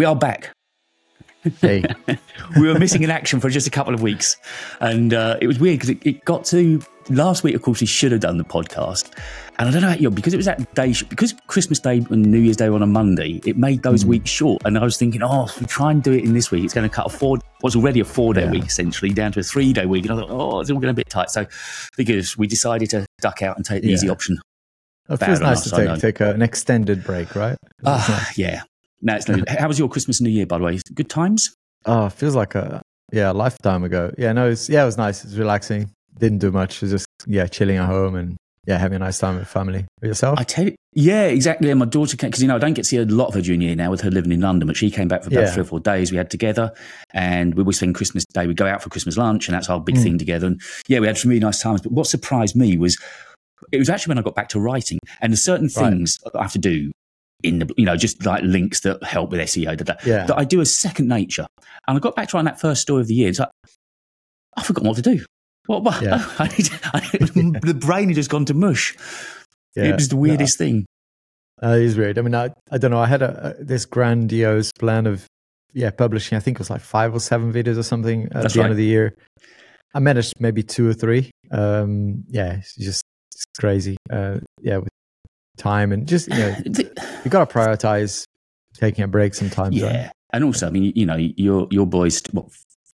We are back. Hey, we were missing in action for just a couple of weeks. And uh, it was weird because it, it got to last week, of course, we should have done the podcast. And I don't know about you, because it was that day, because Christmas Day and New Year's Day were on a Monday, it made those weeks short. And I was thinking, oh, if we try and do it in this week, it's going to cut a four, what's already a four day Yeah. week essentially down to a three day week. And I thought, oh, it's all getting a bit tight. So because we decided to duck out and take the Yeah. easy option. it feels nice to take take a, an extended break, right? Ah, yeah. No, it's no, how was your Christmas and New Year, by the way? Good times? Oh, it feels like a yeah a lifetime ago. Yeah, no, it's yeah, it was nice. It was relaxing. Didn't do much. It was just yeah, chilling at home and yeah, having a nice time with family. With yourself? I tell you, yeah, exactly. And my daughter came because you know I don't get to see a lot of her junior year now with her living in London, but she came back for about Yeah. three or four days. We had together, and we always spend Christmas Day. We go out for Christmas lunch, and that's our big Mm. thing together. And yeah, we had some really nice times. But what surprised me was it was actually when I got back to writing, and there's certain Right. things I have to do in the you know just like links that help with SEO da, da, Yeah. that I do as second nature. And I got back to writing that first story of the year. It's like I forgot what to do. What? what Yeah. I need, I, the brain had just gone to mush. Yeah. It was the No, weirdest thing. Uh, it is weird. I mean, I, I don't know. I had a, a this grandiose plan of yeah publishing. I think it was like five or seven videos or something at That's the right. end of the year. I managed maybe two or three. Um, yeah, it's just it's crazy. Uh, yeah, with time and just you know you got to prioritize taking a break sometimes. Yeah, right? and also, I mean, you know, your your boy's what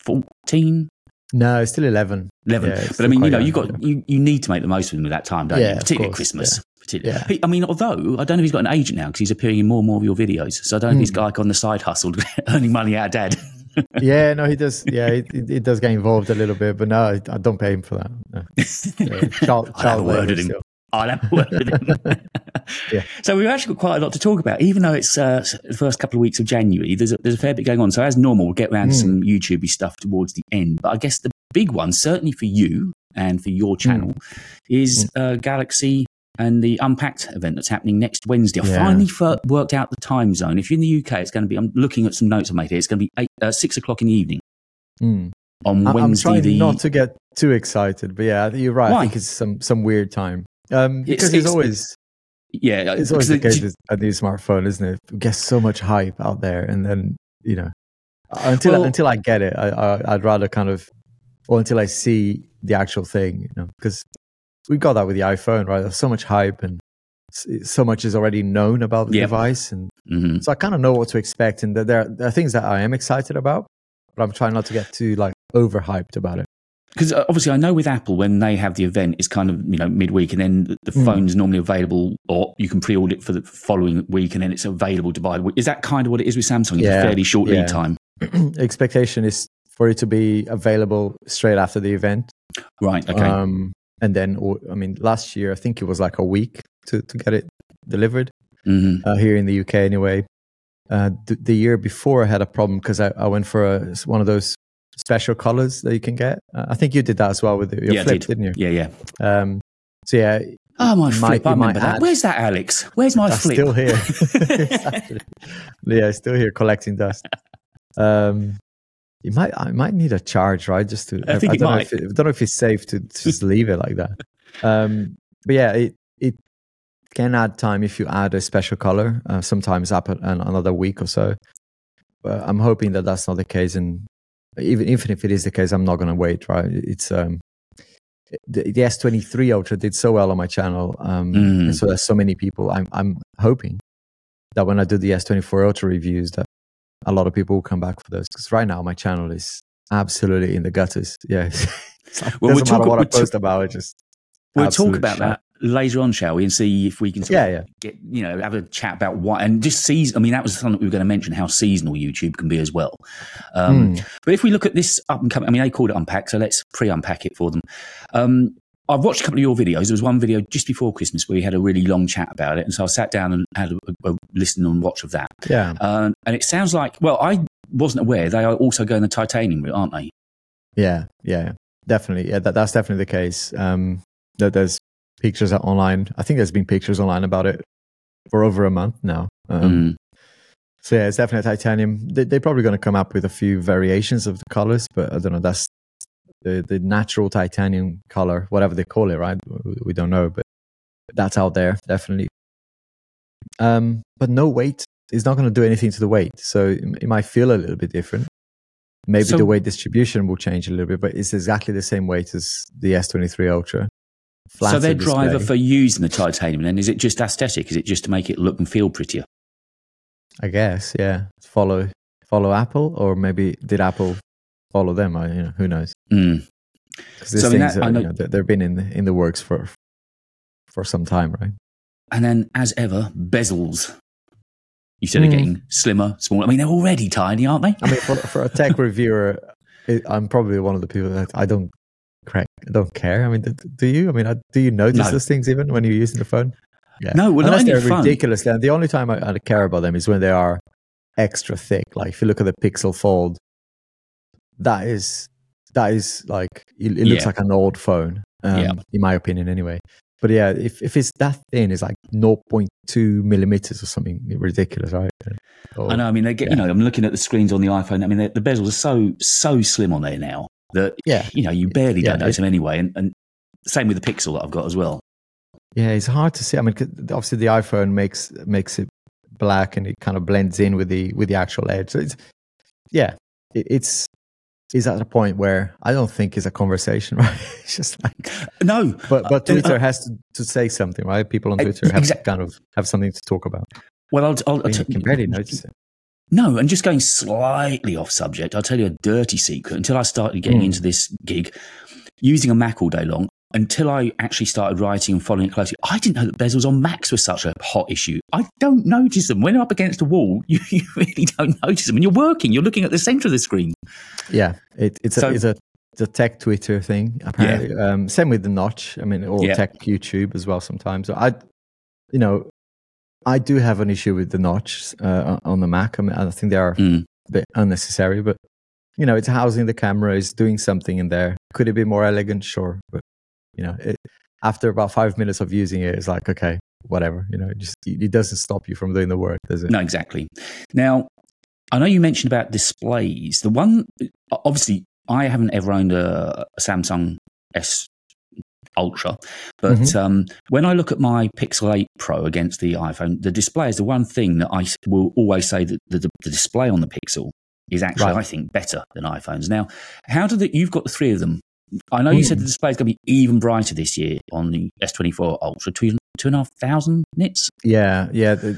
14, No, it's still eleven. 11. Yeah, but I mean, you know, young, you got yeah. you, you need to make the most of him with that time, don't Yeah, you? Particularly course, Christmas. Particularly. Yeah. He- I mean, although I don't know if he's got an agent now because he's appearing in more and more of your videos. So I don't know if he's Hmm. like on the side hustle, earning money out of dad. yeah, no, he does. Yeah, he, it, it does get involved a little bit, but no, I, I don't pay him for that. No. Yeah, child, I'll have a child word labor with him. I'll have a word with him. Yeah. So we've actually got quite a lot to talk about, even though it's uh, the first couple of weeks of January. There's a, there's a fair bit going on. So as normal, we'll get around to Mm. some YouTubey stuff towards the end. But I guess the big one, certainly for you and for your channel, is uh, Galaxy and the Unpacked event that's happening next Wednesday. I Yeah. finally fir- worked out the time zone. If you're in the UK, it's going to be. I'm looking at some notes I made here. It's going to be eight, uh, six o'clock in the evening Mm. on I- I'm trying the not to get too excited, but yeah, you're right. Why? I think it's some some weird time. Um, because it's, it's- always yeah, it's always the case with a new smartphone, isn't it? It gets so much hype out there, and then you know, until Well- until I get it, I, I I'd rather kind of, or until I see the actual thing, you know, because we got that with the iPhone, right? There's so much hype and so much is already known about the Yep. device, and Mhm. so I kind of know what to expect, and there, there there are things that I am excited about, but I'm trying not to get too like overhyped about it. Because uh, obviously I know with Apple when they have the event, it's kind of you know midweek, and then the, Mm. phone's normally available, or you can pre-order it for the following week, and then it's available to buy. Is that kind of what it is with Samsung? It's a fairly short yeah. lead time, expectation is for it to be available straight after the event. right? Okay, Um, and then, or- I mean, last year I think it was like a week to, to get it delivered hmm uh, here in the UK anyway. Uh, the, the year before I had a problem because I, I went for a, one of those special colors that you can get. Uh, I think you did that as well with your Yeah, flip, did. not you? yeah, yeah. Um, so yeah, Oh my You flip! might- I might remember that. add- Where's that, Alex? Where's my flip? still here. Exactly. Yeah, still here collecting dust. Um, you might, I might need a charge, right? Just to, I think it don't know might. if it, I don't know if it's safe to just leave it like that. Um, but yeah, it it can add time if you add a special color. Uh, sometimes up an, another week or so. But I'm hoping that that's not the case, and even even if it is the case, I'm not going to wait. Right? It's um. The, the S23 Ultra did so well on my channel, um, Mm. and so there's so many people. I'm I'm hoping that when I do the S24 Ultra reviews, that a lot of people will come back for those. Because right now my channel is absolutely in the gutters. Yeah, like, Well, we'll doesn't matter talk- what we'll talk- post about. It just We'll talk about shite. that later on, shall we? And see if we can sort Yeah, of yeah. get you know have a chat about what and just season. I mean, that was something we were going to mention how seasonal YouTube can be as well. Um, Mm. But if we look at this up and coming, I mean, they called it unpack, so let's pre-unpack it for them. Um, I've watched a couple of your videos. There was one video just before Christmas where we had a really long chat about it, and so I sat down and had a, a listen and watch of that. Yeah, Um, and it sounds like, well, I wasn't aware they are also going the titanium route, aren't they? yeah, yeah, yeah. definitely. Yeah, that, that's definitely the case. Um, that there's pictures online. I think there's been pictures online about it for over a month now. Um, Mm. So yeah, it's definitely titanium. They, they're probably going to come up with a few variations of the colors, but I don't know. That's the the natural titanium color, whatever they call it, right? We, don't know, but that's out there definitely. Um, but no weight it's not going to do anything to the weight. So it, it might feel a little bit different. Maybe So- the weight distribution will change a little bit, but it's exactly the same weight as the S23 Ultra. So Flatter their driver display. for using the titanium then is it just aesthetic? Is it just to make it look and feel prettier? I guess, yeah. Follow follow Apple, or maybe did Apple follow them? I, you know, who knows? Mm. Because these So, things, that- are, I you know- know, they- they've been in the, in the works for for some time, right? And then, as ever, bezels. You said Mm. they're getting slimmer, smaller. I mean, they're already tiny, aren't they? I mean, for, for a tech reviewer, it, I'm probably one of the people that I don't crack, I don't care. I mean, do, you? I mean, do you notice No. those things even when you're using the phone? Yeah. No, well, Unless they're ridiculous. And the only time I, I care about them is when they are extra thick. Like if you look at the Pixel Fold, that is that is like it, it looks Yeah. like an old phone, um, Yeah. in my opinion, anyway. But yeah, if, if it's that thin, it's like 0.2 millimeters or something ridiculous, right? Or- I know. I mean, they get. You know, I'm looking at the screens on the iPhone. I mean, the, the bezels are so so slim on there now that Yeah, you know you barely Yeah, don't notice them anyway. And, and same with the Pixel that I've got as well. Yeah, it's hard to see. I mean, obviously the iPhone makes makes it black and it kind of blends in with the with the actual edge. So it's yeah, it, it's is at a point where I don't think it's a conversation, right? It's just like, No, but but Twitter uh, has to, to say something, right? People on Twitter have to kind of have something to talk about. well, I'll, I'll, I I'll t- can barely notice it. No, and just going slightly off subject, I'll tell you a dirty secret. Until I started getting Mm. into this gig, using a Mac all day long, until I actually started writing and following it closely, I didn't know that bezels on Macs were such a hot issue. I don't notice them. When I'm up against a wall, you, you really don't notice them. When you're working, you're looking at the center of the screen. Yeah, it, it's So- a it's a it's a tech Twitter thing apparently. Um, same with the notch. I mean, or Yeah. tech YouTube as well. Sometimes so I, you know, I do have an issue with the notch uh, on the Mac. I mean, I think they are Mm. a bit unnecessary, but you know, it's housing the camera, it's doing something in there. Could it be more elegant? Sure, but you know, it, after about five minutes of using it, it's like okay, whatever. You know, it just it doesn't stop you from doing the work, does it? No, exactly. Now, I know you mentioned about displays. The one, obviously, I haven't ever owned a, a Samsung S Ultra, but Mhm. um, when I look at my Pixel 8 Pro against the iPhone, the display is the one thing that I will always say that the, the, the display on the Pixel is actually, Right. I think, better than iPhones. Now, how did it, you've got the three of them. I know you Mm. said the display is going to be even brighter this year on the S24 Ultra, two, two and a half thousand nits. Yeah, yeah. The,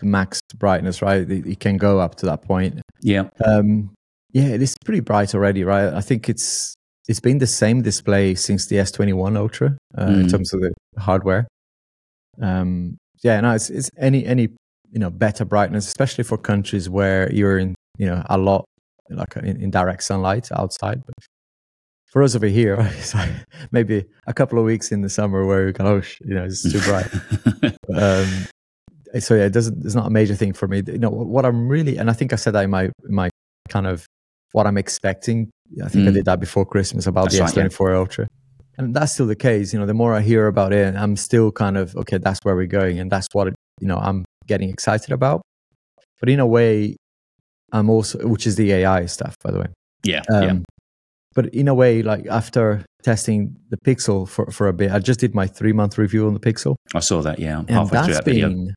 the max brightness, right? It, it can go up to that point. Yeah. Um, yeah, it is pretty bright already, right? I think it's it's been the same display since the S21 Ultra uh, in Mm. terms of the hardware. Um, yeah, no, it's it's any any you know better brightness, especially for countries where you're in you know a lot like in, in direct sunlight outside. But for us over here, it's like maybe a couple of weeks in the summer where we go, oh, sh- you know, it's too bright um, so yeah, it doesn't. It's not a major thing for me. You know what I'm really, and I think I said that in my in my kind of what I'm expecting. I think I Mm. did that before Christmas about That's the right, yeah. S24 Ultra, and that's still the case. You know, the more I hear about it, I'm still kind of okay. That's where we're going, and that's what you know I'm getting excited about. But in a way, I'm also, which is the AI stuff, by the way. yeah. Um, yeah. But in a way, like after testing the Pixel for, for a bit, I just did my three month review on the Pixel I saw that. Yeah, and halfway through that's that video. been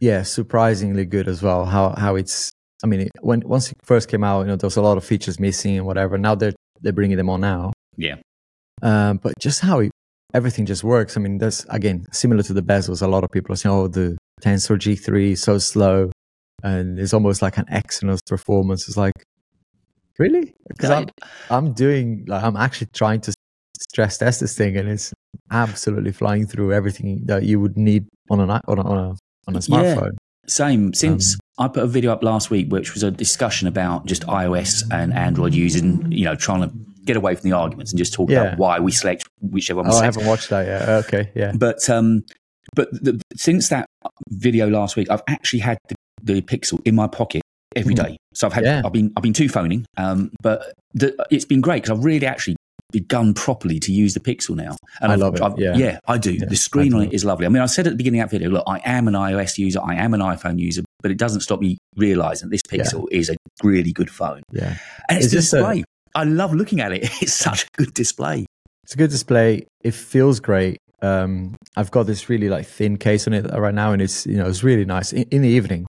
yeah surprisingly good as well how how it's i mean when once it first came out you know there was a lot of features missing and whatever. Now they're they're bringing them on now. Yeah, um, but just how it, everything just works. I mean that's again similar to the bezels. A lot of people are saying oh the tensor g3 is so slow and it's almost like an exynos performance. It's like really? Because I'm, I'm doing like i'm actually trying to stress test this thing and it's absolutely flying through everything that you would need on an on a on a, on a Yeah. smartphone. Same. Since Um, I put a video up last week, which was a discussion about just iOS and Android using, you know, trying to get away from the arguments and just talk Yeah. about why we select whichever one we oh i haven't watched that yet okay yeah But um, but the, since that video last week, I've actually had the, the Pixel in my pocket every Mm. day. So I've had Yeah. I've been I've been two phoning, um, but the, it's been great because I've really actually begun properly to use the Pixel now. And I I've- love it, I've- yeah. yeah, I do. Yeah, the screen on it is lovely. I mean, I said at the beginning of that video, look, I am an iOS user, I am an iPhone user, but it doesn't stop me realizing this Yeah. Pixel is a really good phone. yeah And it's, just display. I love looking at it. It's such a good display. it's a good display it feels great um i've got this really like thin case on it right now and it's you know it's really nice in, in the evening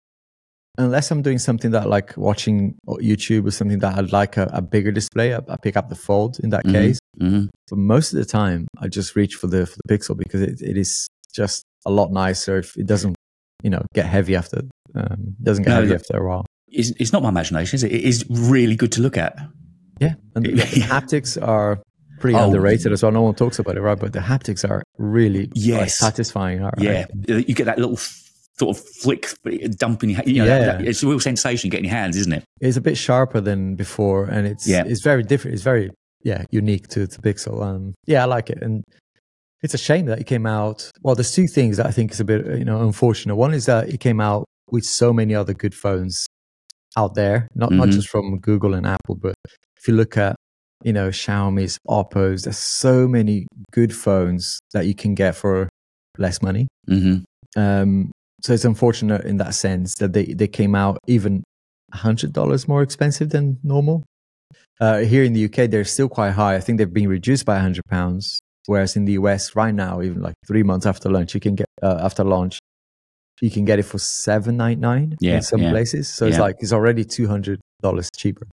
unless I'm doing something that like watching YouTube or something that I'd like a, a bigger display, I, I, pick up the Fold in that Mhm, case. mhm. But most of the time, I just reach for the for the Pixel because it, it is just a lot nicer. If it doesn't, you know, get heavy after um, doesn't get No, heavy after a while. It's, it's not my imagination, is it? It is really good to look at. Yeah, and the, the haptics are pretty Oh. underrated as well. No one talks about it, right? But the haptics are really like, Yes. satisfying. Right? Yeah, you get that little sort of flick, dumping. You know, Yeah. that- it's a real sensation getting your hands, isn't it? it's a bit sharper than before, and it's Yeah. it's very different. It's very yeah unique to to Pixel. Um, yeah, I like it, and it's a shame that it came out. Well, there's two things that I think is a bit you know unfortunate. One is that it came out with so many other good phones out there, not not Mhm. just from Google and Apple, but if you look at you know Xiaomi's, Oppo's, there's so many good phones that you can get for less money. hmm Um, so it's unfortunate in that sense that they, they came out even hundred dollars more expensive than normal. Uh, here in the UK, they're still quite high. I think they've been reduced by hundred pounds. Whereas in the US, right now, even like three months after launch, you can get uh, after launch, you can get it for seven ninety nine Yeah, in some yeah, places. So it's like it's already two hundred dollars cheaper.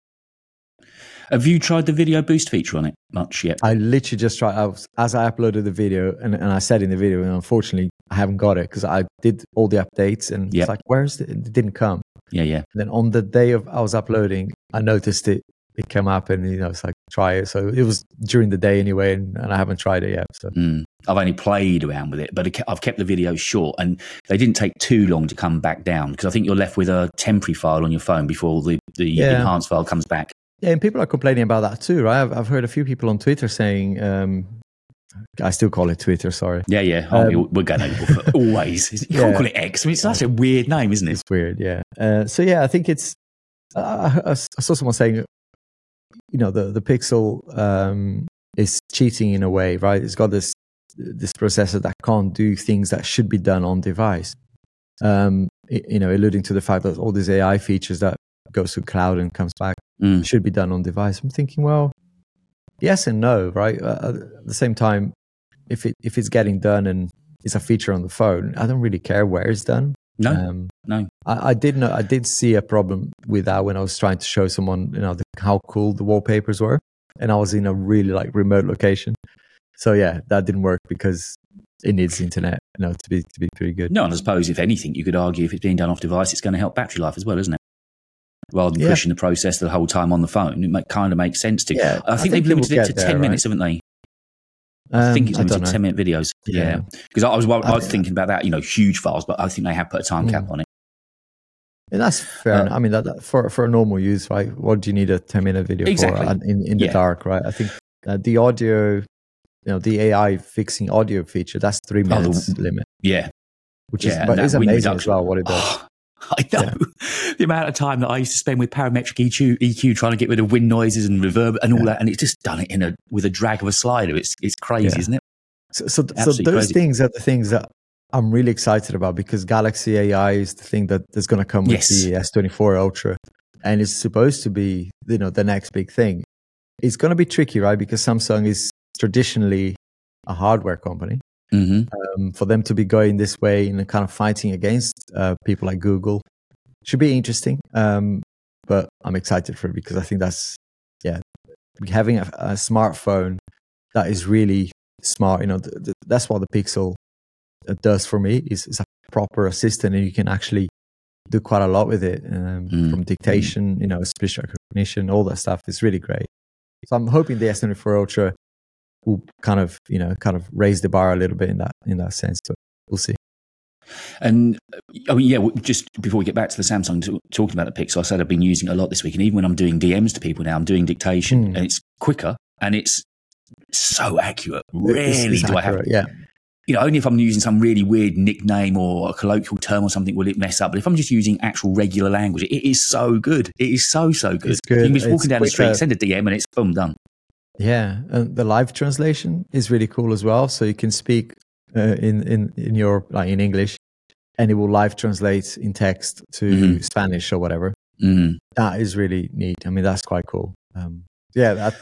Have you tried the video boost feature on it much yet? I literally just tried I was, as I uploaded the video, and, and I said in the video, and unfortunately, I haven't got it because I did all the updates, and Yep. it's like, where's the, it didn't come. Yeah, yeah. And then on the day of I was uploading, I noticed it. It came up, and you know, it's like try it. So it was during the day anyway, and, and I haven't tried it yet. So Mm. I've only played around with it, but I've kept the videos short, and they didn't take too long to come back down because I think you're left with a temporary file on your phone before the, the Yeah. enhanced file comes back. Yeah, and people are complaining about that too, right? I've, I've heard a few people on Twitter saying, um, I still call it Twitter. Sorry, Yeah, yeah. Oh, Um, we- we're going always. You can't call it X. I mean, it's such a weird name, isn't it? it's weird. Yeah. Uh, so yeah, I think it's. Uh, I, I saw someone saying, you know, the the Pixel um, is cheating in a way, right? It's got this this processor that can't do things that should be done on device. Um, you know, alluding to the fact that all these AI features that goes to cloud and comes back Mm. should be done on device. I'm thinking, well, yes and no, right? Uh, at the same time, if it if it's getting done and it's a feature on the phone, I don't really care where it's done. No, Um, no. I, I did know I did see a problem with that when I was trying to show someone, you know, the, how cool the wallpapers were, and I was in a really like remote location. So yeah, that didn't work because it needs internet, you know, to be to be pretty good. No, and I suppose if anything, you could argue if it's being done off device, it's going to help battery life as well, isn't it? Rather than Yeah. pushing the process the whole time on the phone, it kind of makes sense to. Yeah, I I think think they've limited it to there, ten right? minutes, haven't they? I Um, think it's limited to ten minute videos. Yeah, Yeah. because I was I was thinking about that. You know, huge files, but I think they have put a time cap Mm. on it. And that's fair. Uh. I mean, that, that- for for a normal use, right? What do you need a ten minute video Exactly. for uh, in in the Yeah. dark, right? I think uh, the audio, you know, the AI fixing audio feature, that's three Oh, the- minutes limit, Yeah, which yeah, is but it's amazing as well what it does. I know the amount of time that I used to spend with parametric EQ, EQ trying to get rid of wind noises and reverb and all Yeah. that, and it's just done it in a with a drag of a slider. It's it's crazy, Yeah. isn't it? So, so, so those crazy. things are the things that I'm really excited about because Galaxy AI is the thing that is going to come with Yes. the S24 Ultra, and it's supposed to be you know the next big thing. It's going to be tricky, right? Because Samsung is traditionally a hardware company. Hmm Um, for them to be going this way and kind of fighting against uh, people like Google should be interesting. Um, but I'm excited for it because I think that's yeah, having a, a smartphone that is really smart. You know, th- th- that's what the Pixel uh, does for me. is is a proper assistant, and you can actually do quite a lot with it um, Mm. from dictation, you know, speech recognition, all that stuff. is really great. So I'm hoping the S24 Ultra will kind of you know kind of raise the bar a little bit in that in that sense. But we'll see. And uh, I mean, yeah, just before we get back to the Samsung t- talking about the Pixel, I said I've been using it a lot this week, and even when I'm doing DMs to people now, I'm doing dictation, Hmm. and it's quicker and it's so accurate. It's do I have, accurate, yeah. you know, only if I'm using some really weird nickname or a colloquial term or something will it mess up. But if I'm just using actual regular language, it is so good. It is so so good. It's good. You can just It's walking down the street, quicker. send a DM, and it's boom done. Yeah, and the live translation is really cool as well. So you can speak uh, in in in your like in English, and it will live translate in text to Mhm. Spanish or whatever. Mm. That is really neat. I mean, that's quite cool. Um, yeah, that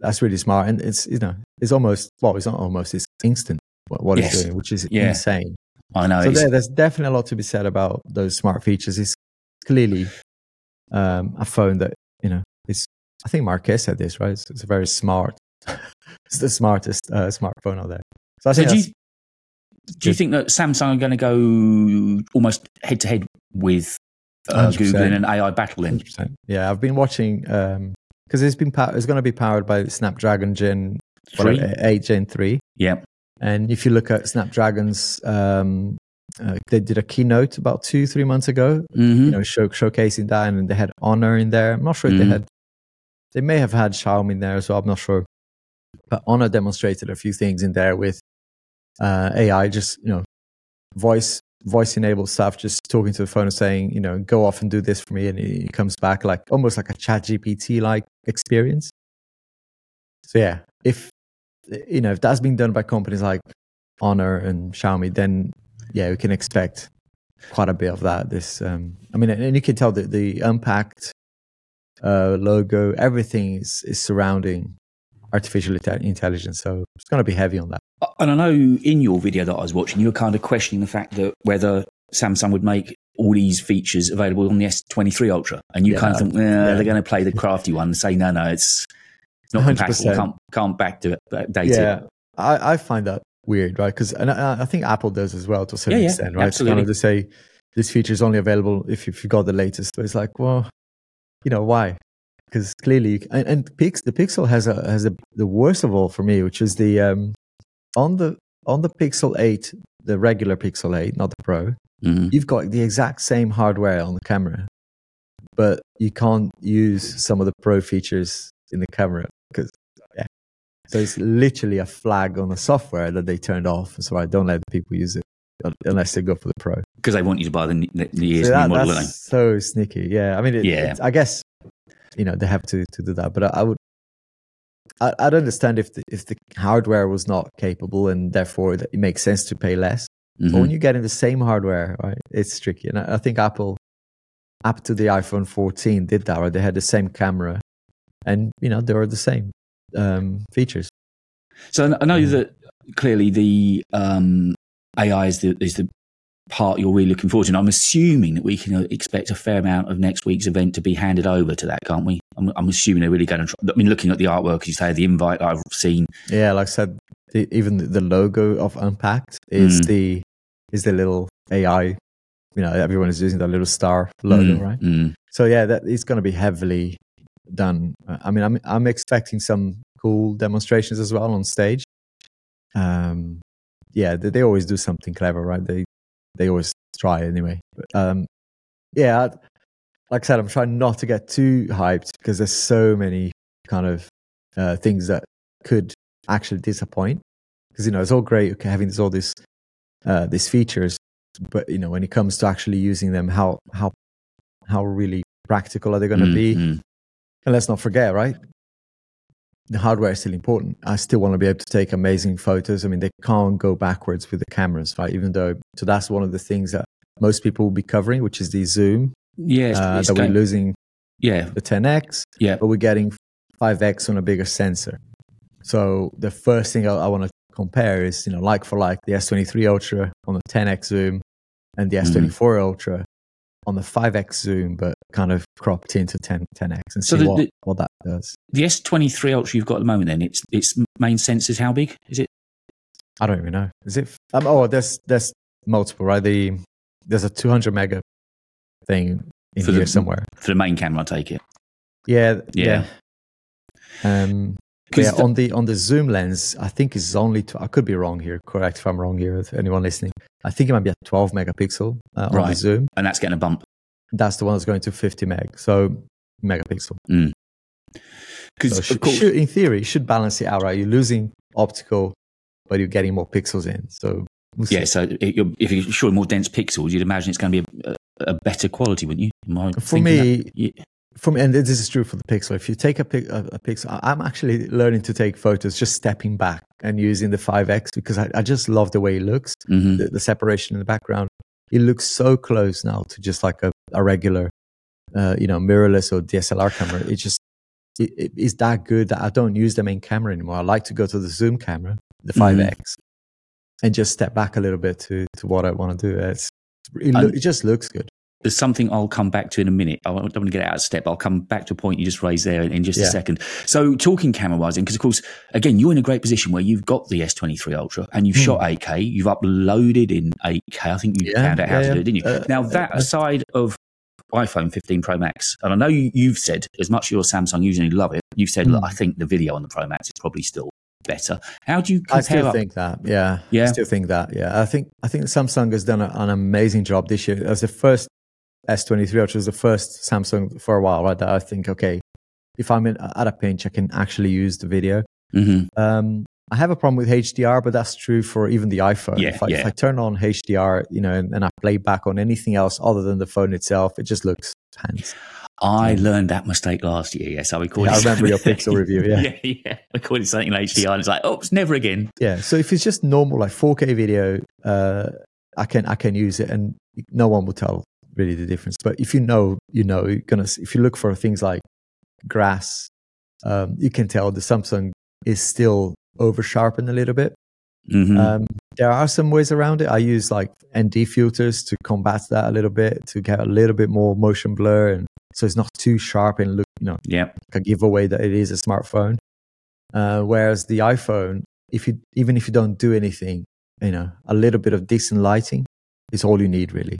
that's really smart, and it's you know it's almost well, it's not almost it's instant what, what Yes. it's doing, which is Yeah. insane. I know. so there, there's definitely a lot to be said about those smart features. It's clearly um, a phone that you know is. I think Marques said this right. It's, it's a very smart. it's the smartest uh, smartphone out there. So I So do you, do you think that Samsung are going to go almost head to head with uh, Google in an AI battle? 100%. Yeah, I've been watching because it's been pow- it's going to be powered by Snapdragon Gen Three? whatever, eight Gen three. Yeah. And if you look at Snapdragon's, um, uh, they did a keynote about two three months ago. hmm You know, show, showcasing that, and they had Honor in there. I'm not sure if Mhm. they had. They may have had Xiaomi in there as well. I'm not sure. But Honor demonstrated a few things in there with uh, AI, just you know, voice voice enabled stuff, just talking to the phone and saying, you know, go off and do this for me, and it comes back like almost like a Chat GPT like experience. So yeah, if you know if that's being done by companies like Honor and Xiaomi, then yeah, we can expect quite a bit of that. This, um, I mean, and you can tell that the Unpacked uh, logo, everything is, is surrounding artificial intelligence. So it's going to be heavy on that. And I know in your video that I was watching, you were kind of questioning the fact that whether Samsung would make all these features available on the S23 Ultra, and you Yeah. kind of think, eh, Yeah. they're going to play the crafty one and say, no, no, it's it's not compatible, 100%. can't can't back to date yeah, it. I, I find that weird, right? Because and I, I think Apple does as well to a certain Yeah, extent, right? It's absolutely. kind of to say this feature is only available if you've got the latest. But it's like, well, you know, why? Because clearly, and, and Pix, the Pixel has a has a, the worst of all for me, which is the um, on the on the Pixel Eight, the regular Pixel Eight, not the Pro. Mhm. You've got the exact same hardware on the camera, but you can't use some of the Pro features in the camera because yeah. So it's literally a flag on the software that they turned off. So I don't let people use it unless they go for the Pro. Because they want you to buy the, the, the year's So that- new model, that's so sneaky. Yeah, I mean, it, Yeah. I guess you know they have to to do that, but I, I would. I, I'd understand if the, if the hardware was not capable and therefore it makes sense to pay less. But Mhm. when you're getting the same hardware, right, it's tricky. And I, I think Apple, up to the iPhone 14, did that. Right, they had the same camera, and you know they were the same um, features. So I- know Mhm. that clearly the um, AI is the, is the part you're really looking forward to. And I'm assuming that we can expect a fair amount of next week's event to be handed over to that, can't we? I'm, I'm assuming they're really going to try. I mean, looking at the artwork, you say, the invite I've seen. Yeah, like I said, the, even the logo of Unpacked is Mm. the is the little AI. You know, everyone is using that little star logo, Mm, right? mm. So yeah, that is going to be heavily done. I mean, I'm I'm expecting some cool demonstrations as well on stage. Um, yeah, they, they always do something clever, right? They they always try anyway. But, um, yeah, like I said, I'm trying not to get too hyped because there's so many kind of uh, things that could actually disappoint. Because you know, it's all great okay, having this, all this uh, these features, but you know, when it comes to actually using them, how how how really practical are they going to Mm, be? And let's not forget, right? The hardware is still important. I still want to be able to take amazing photos. I mean, they can't go backwards with the cameras, right? Even though, so that's one of the things that most people will be covering, which is the zoom. Yeah, it's, Uh, that we're losing yeah, the 10x, yeah. but we're getting 5x on a bigger sensor. So the first thing I, I want to compare is, you know, like for like the S23 Ultra on the 10x zoom and the Mhm. S24 Ultra on the 5x zoom, but kind of cropped into 10, 10x and So see the- what, the- what that does. The S23 Ultra you've got at the moment, then its its main is how big is it? I don't even know. Is it? Um, oh, there's there's multiple, right? The there's a 200 mega thing in For here the- somewhere. For the main camera, I take it. Yeah, Yeah. yeah. Um, yeah, the- on the on the zoom lens, I think it's only. Tw- I could be wrong here. Correct if I'm wrong here. If anyone listening, I think it might be a 12 megapixel uh, on the Right. zoom. and that's getting a bump. That's the one that's going to 50 meg. So megapixel. Because So of course, should, in theory, it should balance it out, right? You're losing optical, but you're getting more pixels in. So we'll yeah. So if you're showing more dense pixels, you'd imagine it's going to be a, a, better quality, wouldn't you? I For me, that? Yeah. for me, and this is true for the Pixel. If you take a, pic, a, a Pixel, I'm actually learning to take photos just stepping back and using the 5x because I, I just love the way it looks, Mhm. the, the separation in the background. It looks so close now to just like a, a regular, uh, you know, mirrorless or DSLR camera. It just it, it is that good that I don't use the main camera anymore. I like to go to the zoom camera, the Mhm. 5x, and just step back a little bit to to what I want to do. It's it, And- it just looks good. There's something I'll come back to in a minute. I don't want to get out of step. I'll come back to a point you just raised there in, in just Yeah. a second. So talking camera wise, because of course, again, you're in a great position where you've got the S23 Ultra and you've shot 8K. You've uploaded in 8K. I think you Hmm. Yeah, found out how yeah, to do it, didn't you? Uh, now that uh, aside of iPhone 15 Pro Max, and I know you, you've said as much as you're a Samsung user you love it, you've said, look, Hmm. I think the video on the Pro Max is probably still better. How do you compare? I still up? think that. Yeah. Yeah. I still think that. Yeah. I think I think Samsung has done a, an amazing job this year. As the first S23 which was the first Samsung for a while, right? That I think, okay, if I'm in, at a pinch, I can actually use the video. Mhm. Um, I have a problem with HDR, but that's true for even the iPhone. Yeah, if, I, yeah. if I turn on HDR, you know, and, and I play back on anything else other than the phone itself, it just looks hands. I learned that mistake last year. Yes, I recorded. Yeah, I remember your Pixel review, yeah. yeah, yeah. I recorded something in HDR, and it's like, oh, it's never again. Yeah. So if it's just normal like 4K video, uh, I can I can use it, and no one will tell really the difference. But if you know, you know, you're gonna. If you look for things like grass, um, you can tell the Samsung is still over sharpened a little bit. Mhm. Um, there are some ways around it. I use like ND filters to combat that a little bit to get a little bit more motion blur, and so it's not too sharp and look, you know, yeah, a giveaway that it is a smartphone. Uh, whereas the iPhone, if you even if you don't do anything, you know, a little bit of decent lighting is all you need really.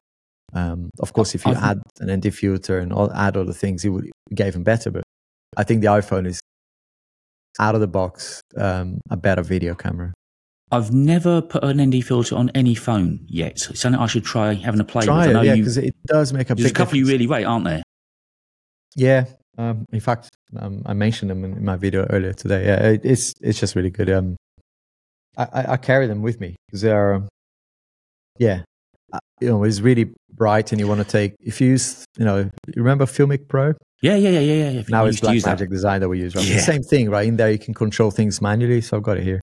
Um, of course, if you I've- add an ND filter and all, add other things, it would get even better. But I think the iPhone is out of the box um, a better video camera. I've never put an ND filter on any phone yet. It's something I should try having a play Try with. It, yeah, because it does make a there's a couple you difference. really rate, aren't there? Yeah. Um, in fact, um, I mentioned them in, my video earlier today. Yeah, it, it's it's just really good. Um, I, I, I carry them with me because they are, um, yeah, you know, it's really bright, and you want to take. If you use, you know, you remember Filmic Pro? Yeah, yeah, yeah, yeah. yeah. Now it's to use that. Design that we use. Right? Yeah. the same thing, right? In there, you can control things manually. So I've got it here,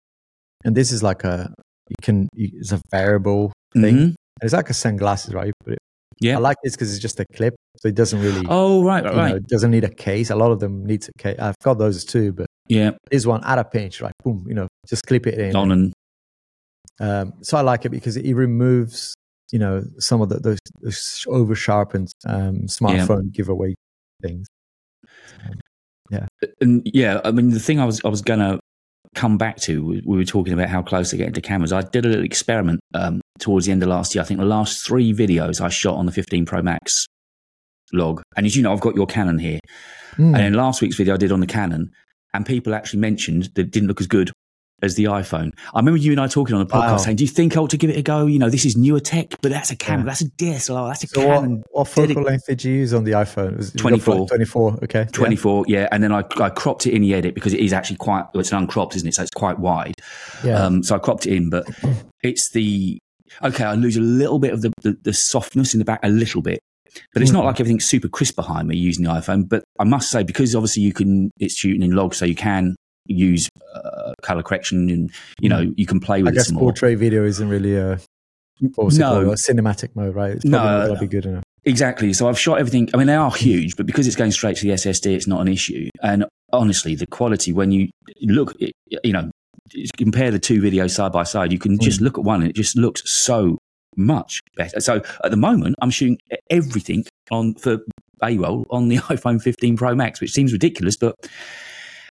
and this is like a you can it's a variable thing. Mhm. It's like a sunglasses, right? You put it- Yeah. I like this because it's just a clip, so it doesn't really. Oh, right, right, you know, it doesn't need a case. A lot of them needs a case. I've got those too, but Yeah, this one at a pinch, right? Boom, you know, just clip it in. on and Um, so I like it because it removes, you know, some of the, those, those over sharpened um, smartphone giveaway things. Yeah. And yeah, I mean, the thing I was I was gonna come back to, we we were talking about how close they're getting to cameras. I did a little experiment um, towards the end of last year. I think the last three videos I shot on the 15 Pro Max log, and as you know, I've got your Canon here. Mm. And in last week's video I did on the Canon, and people actually mentioned that it didn't look as good as the iPhone. I remember you and I talking on the podcast Wow. saying, "Do you think I ought to give it a go? You know, this is newer tech, but that's a camera, Yeah. that's a DSLR, that's a So what, Canon." what focal dedic- length did you use on the iPhone? It was 24. 24, okay. 24, yeah. And then I, I cropped it in the edit because it is actually quite, well, it's an uncropped, isn't it? So it's quite wide. Yeah. Um, so I cropped it in, but it's the, okay, I lose a little bit of the, the, the softness in the back, a little bit. But it's not Mm. like everything's super crisp behind me using the iPhone. But I must say, because obviously you can, it's shooting in log, so you can use uh, color correction and, you know, you can play Mm. I with it guess some more. portrait video isn't really a, what was it No. a cinematic mode, right? It's No. probably not be good enough. Exactly. So I've shot everything. I mean, they are huge, but because it's going straight to the SSD, it's not an issue. And honestly, the quality when you look, you know, compare the two videos side by side, you can just look at one and it just looks so much better. So at the moment, I'm shooting everything on for A-roll on the iPhone 15 Pro Max, which seems ridiculous, but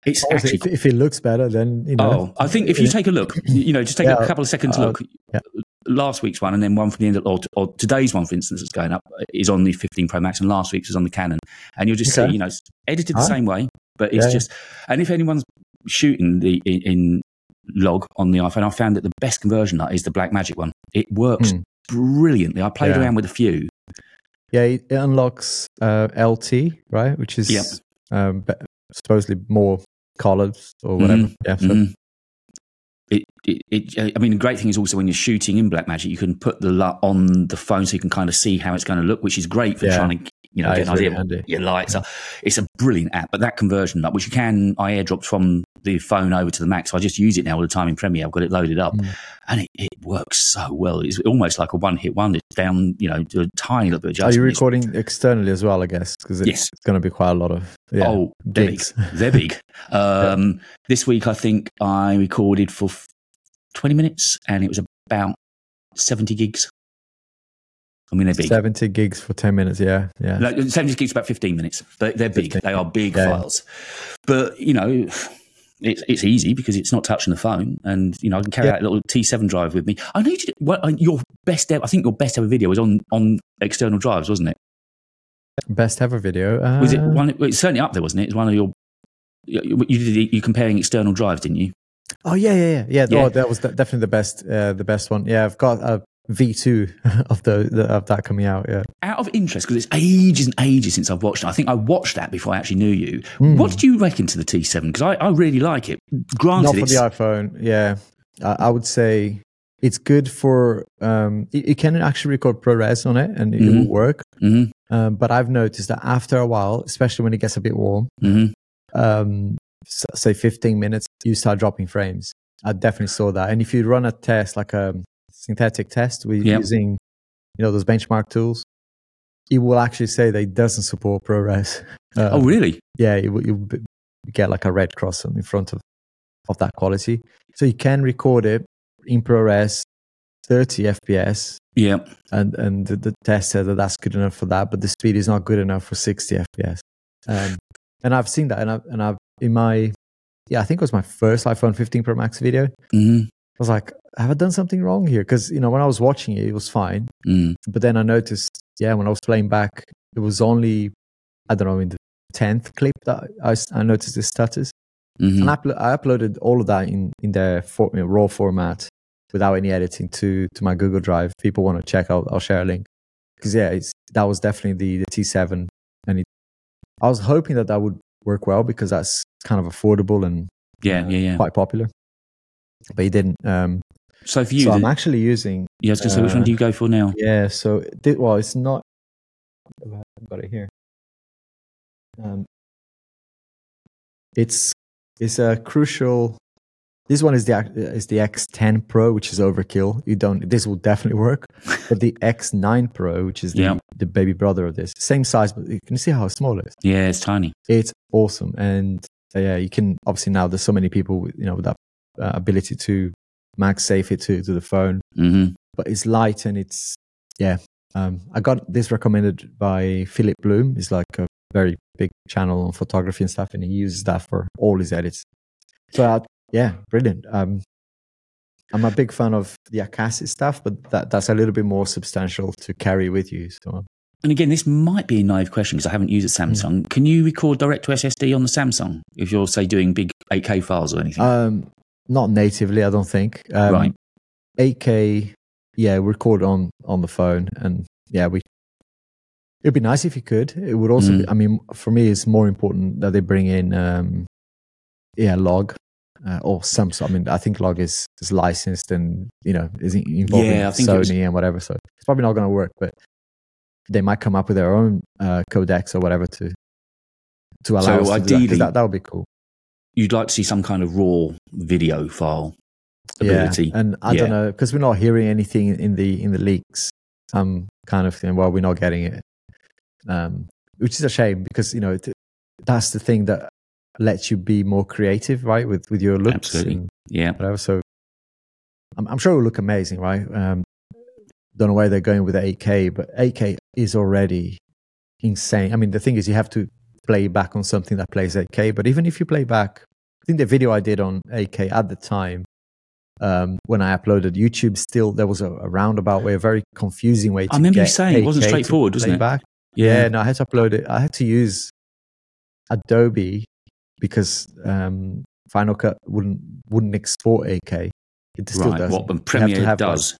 it's Obviously, actually. if, if it looks better, then, you know. Oh, I think if you take a look, you know, just take Yeah. a couple of seconds to Uh, look. yeah. Last week's one, and then one from the end of, or, or today's one, for instance, that's going up is on the 15 Pro Max, and last week's was on the Canon. And you'll just Okay. see, you know, it's edited the same way, but it's Yeah, just. And if anyone's shooting the in, in log on the iPhone, I found that the best conversion is the Black Magic one. It works Hmm. brilliantly. I played around with a few. Yeah, it it unlocks uh, LT, right? Which is Yep. um, supposedly more colors or whatever. Yeah, so Mhm. It, it, it, I mean, the great thing is also when you're shooting in Blackmagic, you can put the LUT on the phone so you can kind of see how it's going to look, which is great for Yeah. trying to, you know, That get an idea really of what your lights are. It's a brilliant app, but that conversion LUT, which you can, I airdropped from the phone over to the Mac, so I just use it now all the time in Premiere. I've got it loaded up, Mm. and it, it works so well. It's almost like a one hit wonder. It's down, you know, to a tiny little bit of Are you adjustment. Recording externally as well? I guess because it's, Yes. it's going to be quite a lot of yeah, Oh, they're big. gigs. They're big. Um, This week, I think I recorded for 20 minutes and it was about 70 gigs. I mean, they're big. 70 gigs for 10 minutes. Yeah. Yeah. Like, 70 gigs about 15 minutes. They're, they're big. 15. They are big Yeah. files. But, you know, it's, it's easy because it's not touching the phone. And, you know, I can carry Yeah. out a little T7 drive with me. I know you did, well, uh, your best ever, I think your best ever video was on, on external drives, wasn't it? Best ever video. Uh, Was it one? Well, it's certainly up there, wasn't it? It's one of your. You you did you comparing external drives, didn't you? Oh yeah, yeah, yeah. Yeah, Yeah. Oh, that was definitely the best, uh, the best one. Yeah, I've got a V2 of the, the of that coming out. Yeah. Out of interest, because it's ages and ages since I've watched it. I think I watched that before I actually knew you. Hmm. What did you reckon to the T7? Because I, I really like it. Granted, Not for it's, the iPhone. Yeah, I, I would say it's good for. Um, you, you can actually record ProRes on it, and it Mhm. will work. Mhm, Um, but I've noticed that after a while, especially when it gets a bit warm, mhm. um, s- say 15 minutes, you start dropping frames. I definitely saw that. And if you run a test, like a synthetic test with Yep. using, you know, those benchmark tools, it will actually say that it doesn't support ProRes. Uh, oh, really? Yeah, you will get like a red cross in front of, of that quality. So you can record it in ProRes 30 FPS. Yeah. And, and the, the test said that that's good enough for that, but the speed is not good enough for 60 FPS. Um, and I've seen that, and I've, and I've in my, yeah, I think it was my first iPhone 15 Pro Max video. hmm I was like, have I done something wrong here? Because you know, when I was watching it, it was fine, Mm. but then I noticed, yeah, when I was playing back, it was only, I don't know, in the tenth clip that I, I noticed the stutters, hmm and I, uplo- I uploaded all of that in in their for, you know, raw format without any editing to to my Google Drive. People want to check out, I'll share a link because yeah, it's that was definitely the the T7, and it, I was hoping that that would work well because that's kind of affordable and Yeah, uh, yeah, yeah. quite popular. But it didn't. Um, So for you, so I'm the- actually using yeah, I was going to say, which one do you go for now? yeah. So well, it's not. I've got it here. Um, it's it's a crucial. This one is the is the X10 Pro, which is overkill. You don't. This will definitely work. But the X9 Pro, which is the, Yeah. the baby brother of this, same size, but you can see how small it is. Yeah, it's tiny. It's awesome, and uh, yeah, you can obviously now. There's so many people, with, you know, with that uh, ability to MagSafe it to to the phone hmm but it's light and it's yeah. Um, I got this recommended by Philip Bloom. He's like a very big channel on photography and stuff, and he uses that for all his edits. So uh, yeah, brilliant. Um, I'm a big fan of the Acasis stuff, but that that's a little bit more substantial to carry with you. So And again, this might be a naive question because I haven't used a Hmm. Samsung. Can you record direct to SSD on the Samsung if you're, say, doing big 8K files or anything? um, not natively, I don't think. Um, Right. 8K, yeah, record on on the phone, and yeah, we. It'd be nice if you could. It would also. Mm. Be, I mean, for me, it's more important that they bring in, um, yeah, log, uh, or some. sort- I mean, I think log is is licensed and you know is in- involved Yeah, in Sony was- and whatever. So it's probably not going to work, but they might come up with their own uh, codecs or whatever to to allow So us to ideally- that that would be cool. You'd like to see some kind of raw video file ability. Yeah, and I Yeah. don't know because we're not hearing anything in the in the leaks. I'm kind of thing. well, we're not getting it, um, which is a shame because you know that's the thing that lets you be more creative, right? With with your looks, Absolutely. Yeah. whatever. So I'm, I'm sure it will look amazing, right? Um, don't know where they're going with 8K, but 8K is already insane. I mean, the thing is, you have to play back on something that plays 8K. But even if you play back, I think the video I did on 8K at the time, um, when I uploaded YouTube, still there was a, a roundabout way, a very confusing way. To I remember you saying it wasn't straightforward, wasn't it? Back. Yeah, no, I had to upload it. I had to use Adobe because um, Final Cut wouldn't wouldn't export 8K. It still Right. does. What when You have to Premiere have, like, does.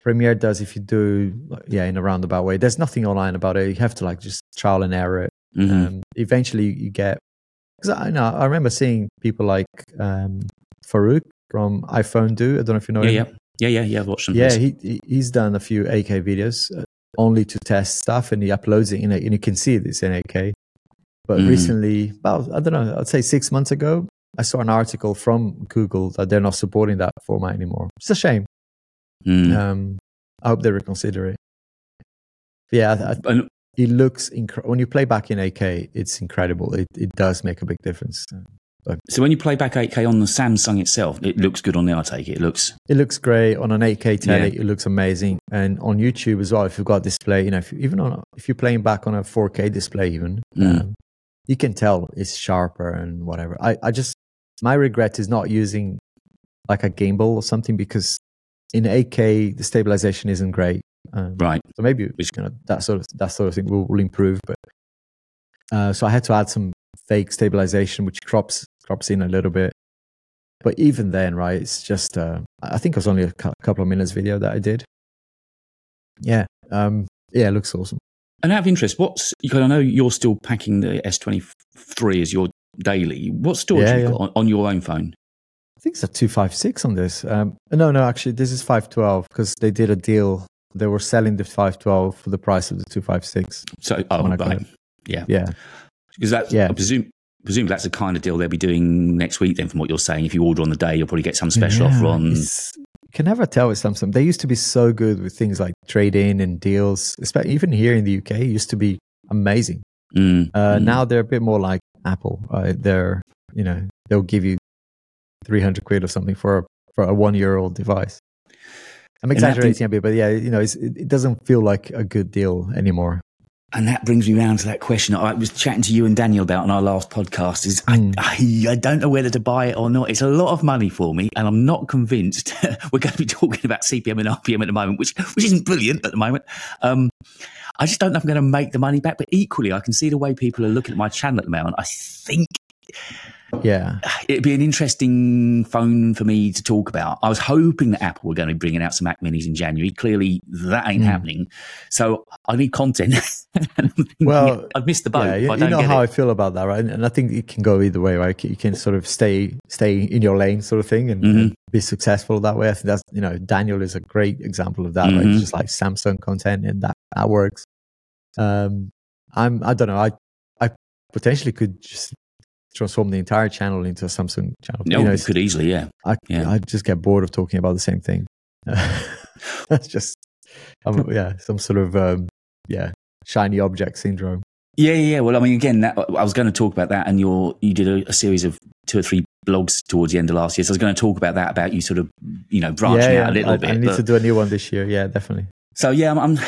Premiere does if you do, yeah, in a roundabout way. There's nothing online about it. You have to like just trial and error it. Mhm. Um, eventually, you get. Because I know I remember seeing people like um, Faruk from iPhonedo. I don't know if you know yeah, him. yeah, yeah, yeah, yeah. I've watched them. Yeah, he he- he's done a few 8K videos uh, only to test stuff, and he uploads it in a, and you can see it's in 8K. But Mhm. recently, well, I don't know, I'd say six months ago, I saw an article from Google that they're not supporting that format anymore. It's a shame. Mm. Um, I hope they reconsider it. Yeah, I, I, And it looks incredible when you play back in 8K. It's incredible. It it does make a big difference. So So when you play back 8K on the Samsung itself, it looks good on there. I take it. It looks it looks great on an 8K telly. Yeah. It looks amazing, and on YouTube as well. If you've got a display, you know, if you, even on if you're playing back on a 4K display, even Mm. um, you can tell it's sharper and whatever. I I just my regret is not using like a gimbal or something because in 8K the stabilization isn't great. Um, right. So maybe Which- you know that sort of that sort of thing will, will improve. But uh, so I had to add some fake stabilization, which crops crops in a little bit. But even then, right? It's just uh, I think it was only a cou- couple of minutes video that I did. Yeah, um, yeah, it looks awesome. And out of interest, what's because I know you're still packing the S23 as your daily. What storage Yeah, you yeah. got on, on your own phone? I think it's a two five six on this. Um, no, no, actually, this is five twelve because they did a deal. They were selling the five twelve for the price of the two five six. So, oh, right. Yeah. Yeah, Because that's, Yeah. I presume, presume that's the kind of deal they'll be doing next week, then, from what you're saying. If you order on the day, you'll probably get some special Yeah, offer on. You can never tell with Samsung. They used to be so good with things like trade in and deals. Espe- Even here in the UK, used to be amazing. Mm, Uh, mm. Now they're a bit more like Apple. Uh, they're you know they'll give you three hundred quid or something for a, for a one year old device. I'm exaggerating a bit, but yeah, you know, it's, it, it doesn't feel like a good deal anymore. And that brings me round to that question I was chatting to you and Daniel about on our last podcast. Is Mm. I, I, I don't know whether to buy it or not. It's a lot of money for me, and I'm not convinced. We're going to be talking about CPM and RPM at the moment, which which isn't brilliant at the moment. Um, I just don't know if I'm going to make the money back. But equally, I can see the way people are looking at my channel at the moment. I think Yeah, it'd be an interesting phone for me to talk about. I was hoping that Apple were going to be bringing out some Mac Minis in January. Clearly, that ain't Mm. happening. So I need content. And I'm thinking Well, I've missed the boat yeah, you, I you don't know how it. I feel about that, right? And, I think it can go either way, right? You can sort of stay stay in your lane, sort of thing, and, Mhm. and be successful that way. I think that's you know Daniel is a great example of that, right? Mhm. It's just like Samsung content, and that that works. Um, I'm I don't know. I I potentially could just transform the entire channel into a Samsung channel. No, you know, you could easily, yeah. I yeah. I just get bored of talking about the same thing. that's just um, yeah, some sort of um, yeah shiny object syndrome. Yeah, yeah. yeah. Well, I mean, again, that, I was going to talk about that, and your you did a, a series of two or three blogs towards the end of last year. So I was going to talk about that, about you sort of, you know, branching out a little I, bit. I need but- to do a new one this year. Yeah, definitely. So yeah, I'm, I'm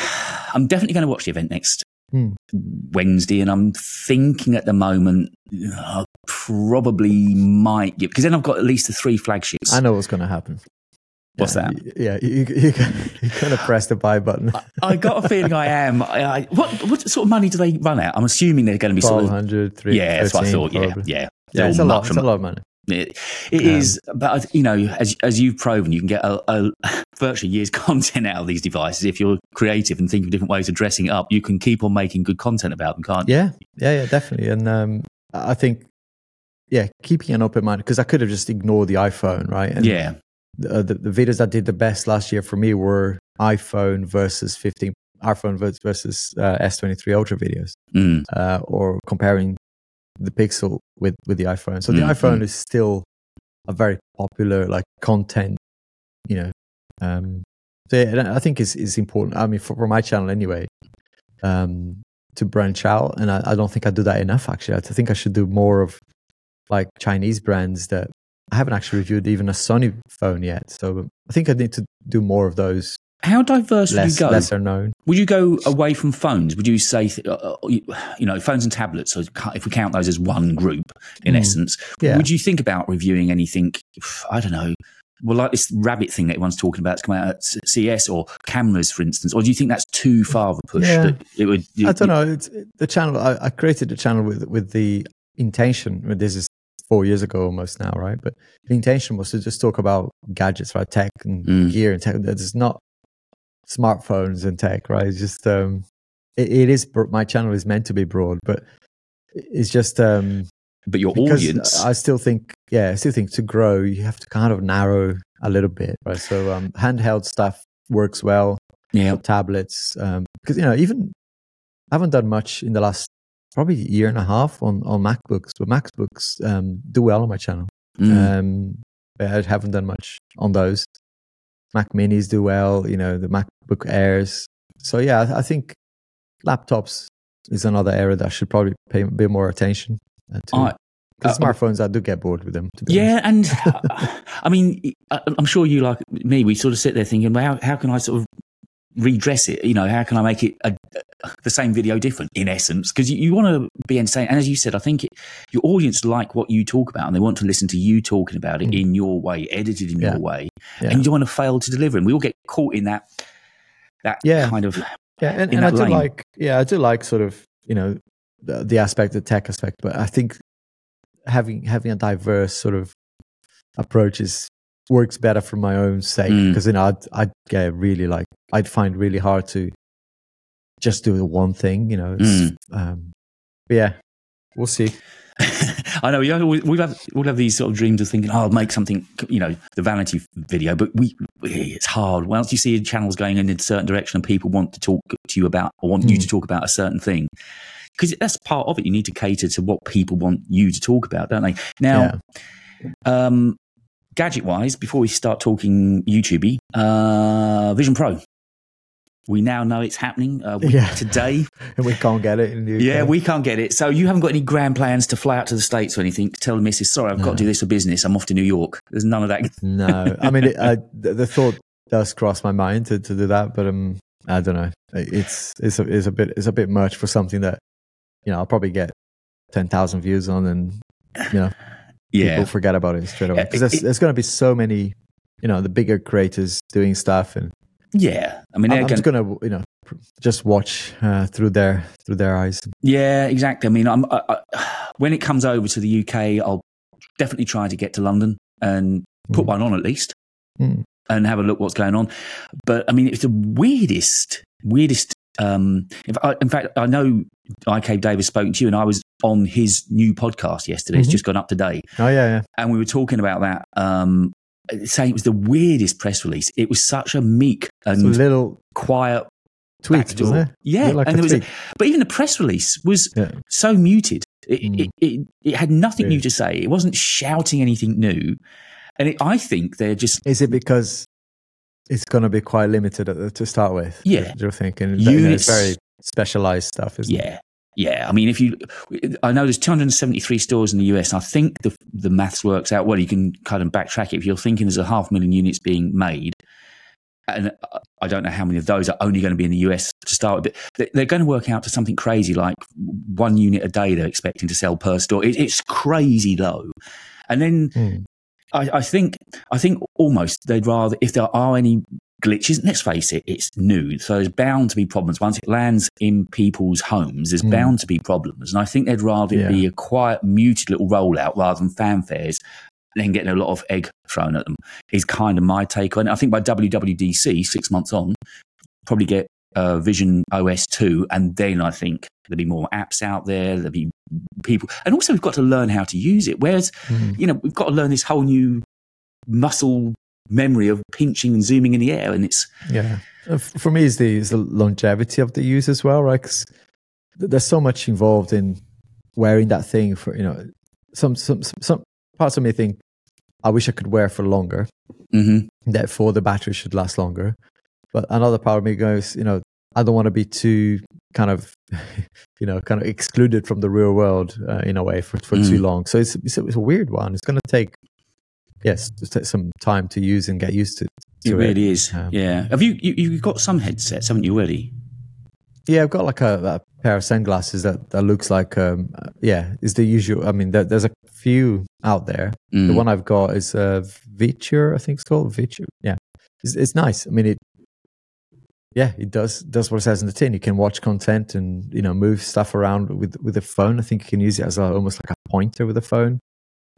I'm definitely going to watch the event next Hmm. Wednesday, and I'm thinking at the moment I probably might give because then I've got at least the three flagships. I know what's going to happen. What's yeah, that? Yeah, you, you, you're going to press the buy button. I got a feeling I am. I, I, what what sort of money do they run at? I'm assuming they're going to be sort of 1200, 3, yeah. That's what I thought. Yeah, probably. yeah. Yeah, They're it's a lot. It's a lot of money. It, it Yeah. is, but you know, as as you've proven, you can get a, a virtually years content out of these devices if you're creative and think of different ways of dressing it up. You can keep on making good content about them, can't you? Yeah, yeah, yeah, definitely. And um, I think, yeah, keeping an open mind because I could have just ignored the iPhone, right? And Yeah, the, the, the videos that did the best last year for me were iPhone versus 15, iPhone versus uh, S23 Ultra videos, Mm. uh, or comparing the Pixel with with the iPhone. So the Mm, iPhone mm. is still a very popular like content, you know. Um, so yeah, I think is is important. I mean, for, for my channel anyway, um, to branch out, and I, I don't think I do that enough. Actually, I think I should do more of like Chinese brands that I haven't actually reviewed even a Sony phone yet. So I think I need to do more of those How diverse would less you go? lesser known. Would you go away from phones? Would you say, th- uh, uh, you know, phones and tablets? So if we count those as one group, in Mm. essence, Yeah. would you think about reviewing anything? I don't know. Well, like this rabbit thing that everyone's talking about, it's coming out at CES or cameras, for instance. Or do you think that's too far of a push? Yeah. That it would. I don't know. It's, the channel I, I created the channel with with the intention. This is four years ago almost now, right? But the intention was to just talk about gadgets, right? Tech and Mm. gear and tech. It's not smartphones and tech, right? It's just um, it, it is. My channel is meant to be broad, but it's just um, But your because audience, I still think, yeah, I still think to grow, you have to kind of narrow a little bit, right? So um, handheld stuff works well yeah, tablets because you know even I haven't done much in the last probably a year and a half on on MacBooks, but MacBooks um, do well on my channel. Mm. Um, I haven't done much on those. Mac Minis do well, you know the MacBook Airs. So yeah, I, think laptops is another area that I should probably pay a bit more attention uh, to. Because Uh, smartphones, I do get bored with them. Yeah, and uh, I mean, I'm sure you like me. We sort of sit there thinking, well, how, how can I sort of redress it? You know, how can I make it a, the same video different in essence? Because you, you want to be entertained. And as you said, I think it, your audience like what you talk about and they want to listen to you talking about it Mm. in your way, edited in Yeah. your way. Yeah. And you don't want to fail to deliver. And we all get caught in that, that Yeah. kind of, Yeah, and, and I do lane. like yeah, I do like sort of you know the, the aspect, the tech aspect, but I think having having a diverse sort of approach is works better for my own sake Mm. because you know I'd I'd get really like I'd find really hard to just do the one thing, you know. It's, Mm. um, but yeah, we'll see. I know, you we, we have we'll have these sort of dreams of thinking, oh, I'll make something, you know, the vanity video. But we, it's hard. Once you see channels going in a certain direction and people want to talk to you about or want you Hmm. to talk about a certain thing, because that's part of it. You need to cater to what people want you to talk about, don't they? Now, um, gadget wise, before we start talking YouTube, uh, Vision Pro. We now know it's happening uh, Yeah. today. and we can't get it in the UK. Yeah, we can't get it. So you haven't got any grand plans to fly out to the States or anything tell the missus, sorry, I've got to do this for business. I'm off to New York. There's none of that. No, I mean, it, the thought does cross my mind to, to do that, but um, I don't know. It's it's a, it's a bit it's a bit much for something that you know I'll probably get ten thousand views on, and you know Yeah. people forget about it straight away because there's, there's going to be so many you know the bigger creators doing stuff, and Yeah. I mean, I'm, I'm just going to you know just watch uh, through their through their eyes. yeah, exactly. I mean, I'm, I, I, when it comes over to the UK, I'll definitely try to get to London and put Mm. one on at least Mm. and have a look what's going on. But I mean, it's the weirdest, weirdest. Um, in, fa- in fact, I know I. Cave Davis spoke to you, and I was on his new podcast yesterday. It's Mhm. just gone up today. Oh yeah, yeah. and we were talking about that, um, saying it was the weirdest press release. It was such a meek It's a and little quiet tweet, wasn't it? Yeah, Like and there was, a, but even the press release was Yeah. so muted. It, Mm. it, it, it had nothing new to say. It wasn't shouting anything new, and it, I think they're just Is it because it's going to be quite limited at, to start with? Yeah. you're thinking you know, it's very specialized stuff, isn't it? yeah. Yeah, I mean, if you, I know there's 273 stores in the US. I think the the maths works out well. You can kind of backtrack it. If you're thinking there's a half million units being made, and I don't know how many of those are only going to be in the US to start with, but they- they're going to work out to something crazy like one unit a day they're expecting to sell per store. It, it's crazy low. And then Hmm. I, I think I think almost they'd rather if there are any glitches. Let's face it, it's new, so there's bound to be problems. Once it lands in people's homes, there's Mm. bound to be problems. And I think they'd rather it be a quiet, muted little rollout rather than fanfares. Then getting a lot of egg thrown at them is kind of my take on it. I think by WWDC, six months on, probably get uh, Vision OS 2, and then I think there'll be more apps out there, there'll be people. And also, we've got to learn how to use it. Whereas, Mhm. you know, we've got to learn this whole new muscle memory of pinching and zooming in the air. And it's, Yeah. Uh, For me, is the, is the longevity of the use as well, right? 'Cause th- there's so much involved in wearing that thing for, you know, some, some, some, some parts of me think, I wish I could wear for longer. mhm. Therefore, the battery should last longer. But another part of me goes, you know, I don't want to be too kind of, you know, kind of excluded from the real world uh, in a way for, for too Mm. long. So it's, it's, a, it's a weird one. It's going to take, yes, just take some time to use and get used to. It really is. Um, yeah. Have you, you, you've got some headsets, haven't you, already? Yeah, I've got like a, a pair of sunglasses that, that looks like, um, uh, yeah, is the usual. I mean, there, there's a few out there. The Mm. one I've got is uh, Viture, I think it's called Viture. Yeah, it's, it's nice. I mean, it, yeah, it does does what it says in the tin. You can watch content and you know move stuff around with with a phone. I think you can use it as a, almost like a pointer with a phone,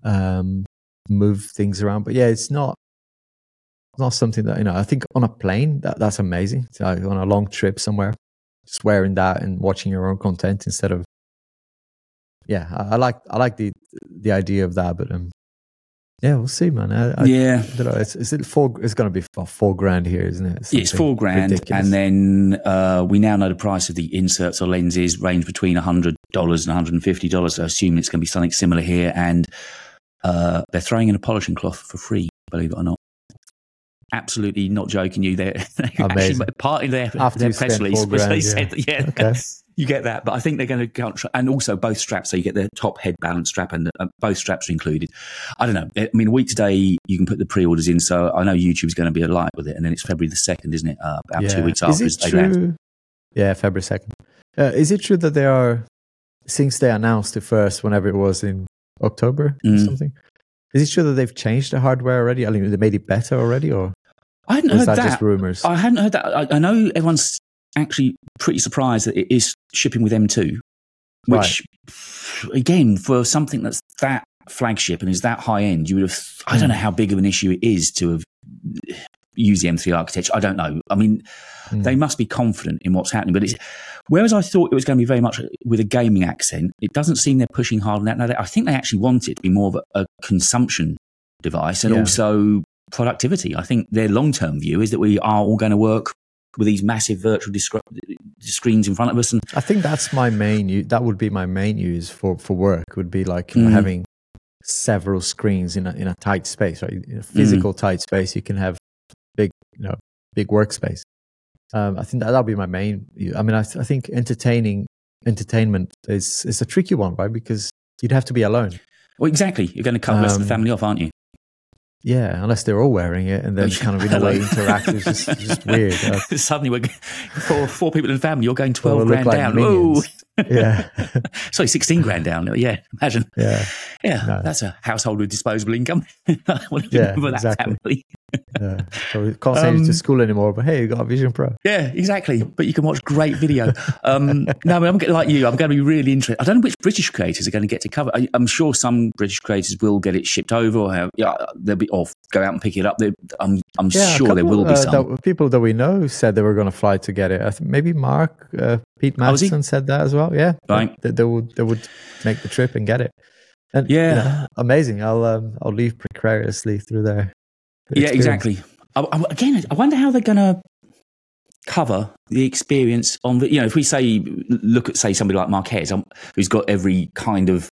um, move things around. But yeah, it's not not something that you know. I think on a plane that that's amazing. So on a long trip somewhere, just wearing that and watching your own content instead of yeah, I, I like I like the the idea of that, but um, yeah, we'll see, man. I, I, yeah. I don't know. It's is it four? It's going to be four, four grand here, isn't it? Yeah, it's four grand, ridiculous. and then uh, we now know the price of the inserts or lenses range between hundred dollars and one hundred and fifty dollars. So I assume it's going to be something similar here, and uh, they're throwing in a polishing cloth for free. Believe it or not, absolutely not joking you. They're, they actually part of their, After their press release was they grand, said, yeah, Okay. you get that. But I think they're going to count, and also both straps. So you get the top head balance strap, and uh, both straps are included. I don't know. I mean, a week today you can put the pre-orders in. So I know YouTube's going to be alight with it, and then it's February the second, isn't it? Uh, about two weeks after is it true? land. Yeah, February second. Uh, is it true that they are since they announced it first, whenever it was in October or Mm. something? Is it true that they've changed the hardware already? I mean, they made it better already, or I hadn't heard that, that. just rumors? I hadn't heard that. I, I know everyone's actually pretty surprised that it is shipping with M2, which, again, for something that's that flagship and is that high end, you would have. I Hmm. don't know how big of an issue it is to have used the M3 architecture. I don't know. I mean, Hmm. they must be confident in what's happening, but it's. Whereas I thought it was going to be very much with a gaming accent, it doesn't seem they're pushing hard on that. Now, they- I think they actually want it to be more of a, a consumption device and Yeah. also productivity. I think their long term view is that we are all going to work with these massive virtual disc- screens in front of us. And I think that's my main. u- That would be my main use for for work. Would be like know, Mm. having several screens in a in a tight space, right? In a Mm. physical tight space, you can have big, you know, big workspace. Um, I think that that'll be my main. I mean, I, th- I think entertaining entertainment is is a tricky one, right? Because you'd have to be alone. well, exactly, you're going to cut the rest of the Um, family off, aren't you? Yeah, unless they're all wearing it and then kind of in a way interact. It's just, just weird. Uh, Suddenly, we're four, four people in the family. You're going twelve grand like down. minions. Whoa, yeah, sorry, sixteen grand down. Yeah, imagine. yeah. Yeah, No. that's a household with disposable income. you Yeah, that exactly. family? Yeah. So we can't send you to Um, school anymore, but hey, you got a Vision Pro. Yeah, exactly. But you can watch great video. Um, no, I mean, I'm getting like you. I'm going to be really interested. I don't know which British creators are going to get to cover. I, I'm sure some British creators will get it shipped over, or have, yeah, they'll be or go out and pick it up. They, I'm, I'm a sure there will be uh, some. that- people that we know said they were going to fly to get it. I think maybe Mark, uh, Pete Oh. Madison said that as well. Yeah, Right. That they would they would make the trip and get it. And Yeah. you know, amazing. I'll um, I'll leave precariously through there. Yeah, exactly. I, I, again, I wonder how they're going to cover the experience on the. You know, if we say look at say somebody like Marques, um, who's got every kind of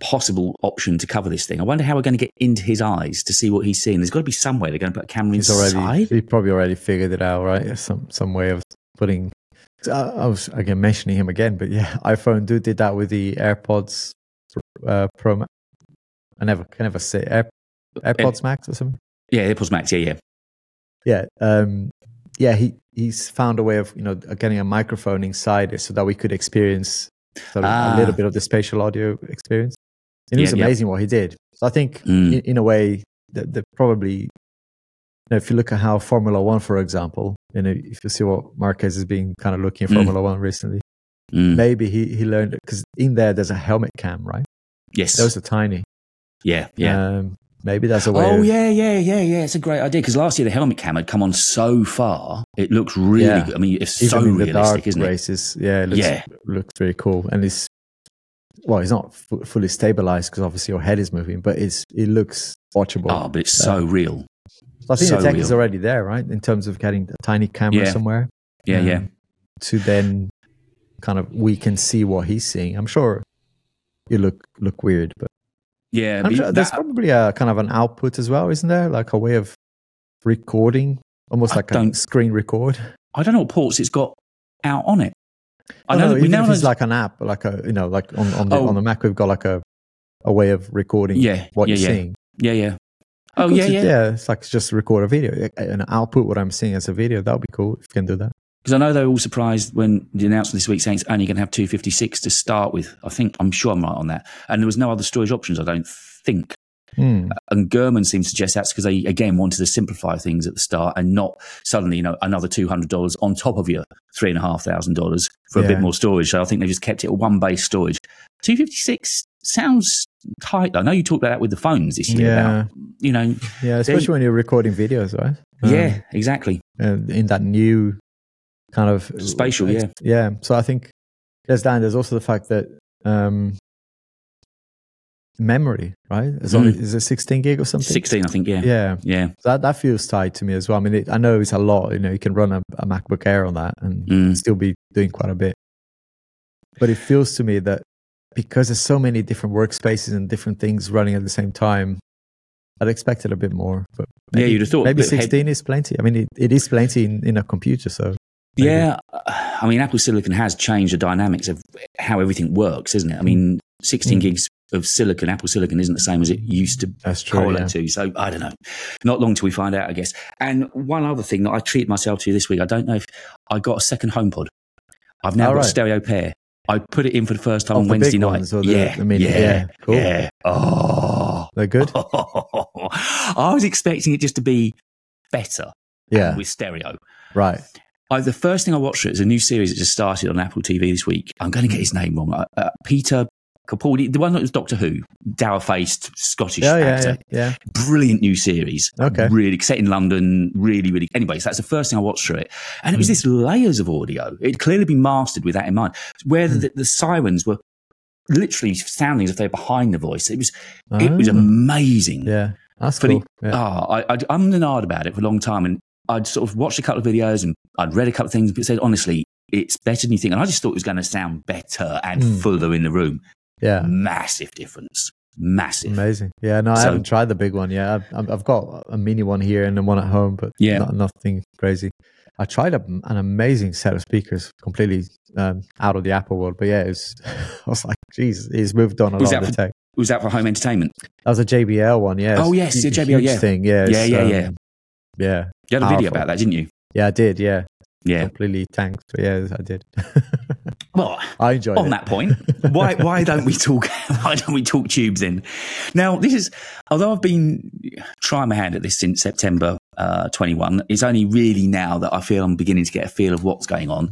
possible option to cover this thing. I wonder how we're going to get into his eyes to see what he's seeing. There's got to be some way they're going to put a camera He's inside. already he probably already figured it out, right? Some some way of putting. I, I was again mentioning him again, but yeah, iPhonedo did that with the AirPods uh, Pro. I never can never say Air, AirPods Max or something. Yeah, AirPods Max. Yeah, yeah. Yeah, um, yeah. He he's found a way of you know getting a microphone inside it so that we could experience sort of Ah. a little bit of the spatial audio experience. And it Yeah, was yeah. amazing what he did. So I think Mm. in, in a way that that probably you know, if you look at how Formula One, for example, you know, if you see what Marques has been kind of looking at Mm. Formula One recently, Mm. maybe he, he learned because in there there's a helmet cam, right? Yes. Those are tiny. yeah, yeah. Um, maybe that's a way. Oh of, yeah, yeah, yeah, yeah. It's a great idea because last year the helmet cam had come on so far. It looks really Yeah. good. I mean, it's even so in the realistic, isn't it? races. Yeah, it looks, Yeah. looks very cool. And it's well, it's not fu- fully stabilized because obviously your head is moving, but it's it looks watchable. Oh, but it's so real. so I think so the tech is already there, right? In terms of getting a tiny camera Yeah. somewhere. Yeah, um, yeah. To then kind of we can see what he's seeing. I'm sure you look look weird, but Yeah, I'm sure there's that- probably a kind of an output as well, isn't there? Like a way of recording, almost I like a screen record. I don't know what ports it's got out on it. I know no, that we even now if know it's like an app, like a you know, like on on the, Oh. on the Mac, we've got like a a way of recording Yeah, what yeah, you're yeah. seeing. yeah, yeah. Oh yeah, yeah. yeah. It's like just record a video and output what I'm seeing as a video. That would be cool if you can do that. Because I know they were all surprised when the announcement this week saying it's only going to have 256 to start with. I think I'm sure I'm right on that, and there was no other storage options. I don't think. Hmm. And Gurman seems to suggest that's because they again wanted to simplify things at the start and not suddenly, you know, another two hundred dollars on top of your three and a half thousand dollars for a bit more storage. So I think they just kept it at one base storage. Two fifty six sounds tight. I know you talked about that with the phones this year. Yeah. About, you know, Yeah, especially when you're recording videos, right? Um, yeah, exactly. in that new kind of Spatial, yeah. yeah. So I think there's that. and There's also the fact that um, memory, right? Mm. is it 16 gig or something? Sixteen, I think. Yeah, Yeah, yeah. that that feels tight to me as well. I mean, it, I know it's a lot. You know, you can run a, a MacBook Air on that and Mm. still be doing quite a bit. But it feels to me that because there's so many different workspaces and different things running at the same time, I'd expected a bit more. But Yeah, maybe, you'd have thought maybe bit head- 16 is plenty. I mean, it, it is plenty in, in a computer. So maybe. Yeah, I mean, Apple Silicon has changed the dynamics of how everything works, isn't it? I mean, 16 Mm. gigs of silicon, Apple Silicon, isn't the same as it used to That's true. correlate Yeah. to. So I don't know. Not long till we find out, I guess. And one other thing that I treated myself to this week, I don't know if I got a second HomePod. I've now Oh, got a stereo pair. I put it in for the first time Of on Wednesday night. the- yeah, the mini? yeah, Yeah, cool. yeah. Oh, They're good. I was expecting it just to be better Yeah. with stereo. Right. I, the first thing I watched it is a new series that just started on Apple TV this week. I'm going to get his name wrong. Uh, uh, Peter Capaldi, the one that was Doctor Who, dour faced Scottish. Yeah. actor. Yeah. yeah. Brilliant new series. Okay. Really set in London. Really, really. Anyway, so that's the first thing I watched through it, and it was Hmm. this layers of audio. It'd clearly been mastered with that in mind. Where Hmm. the, the sirens were literally sounding as if they're behind the voice. It was it was Ah, amazing. Yeah. That's the- cool. yeah. Oh, I, I, I'm the nard about it for a long time, and I'd sort of watched a couple of videos and I'd read a couple of things, but said honestly, it's better than you think. And I just thought it was going to sound better and Mm. fuller in the room. yeah. Massive difference, massive. Amazing. Yeah, no, I So- haven't tried the big one. Yeah, I've- I've, got a mini one here and then one at home, but Yeah. not, nothing crazy. I tried a, an amazing set of speakers, completely um, out of the Apple world. But yeah, it was, I was like, geez, he's moved on a Was lot of the tech. Was that for home entertainment? That was a JBL one, yeah. Oh, yes, a JBL, yeah. thing, yeah. Yeah, yeah, um, yeah. yeah, You had a video about that, didn't you? yeah. I did, yeah, Yeah. completely tanked, but yeah, I did. Well, I enjoyed on it. that point, why why don't we talk? Why don't we talk tubes in? Now, this is although I've been trying my hand at this since September uh, 21. It's only really now that I feel I'm beginning to get a feel of what's going on.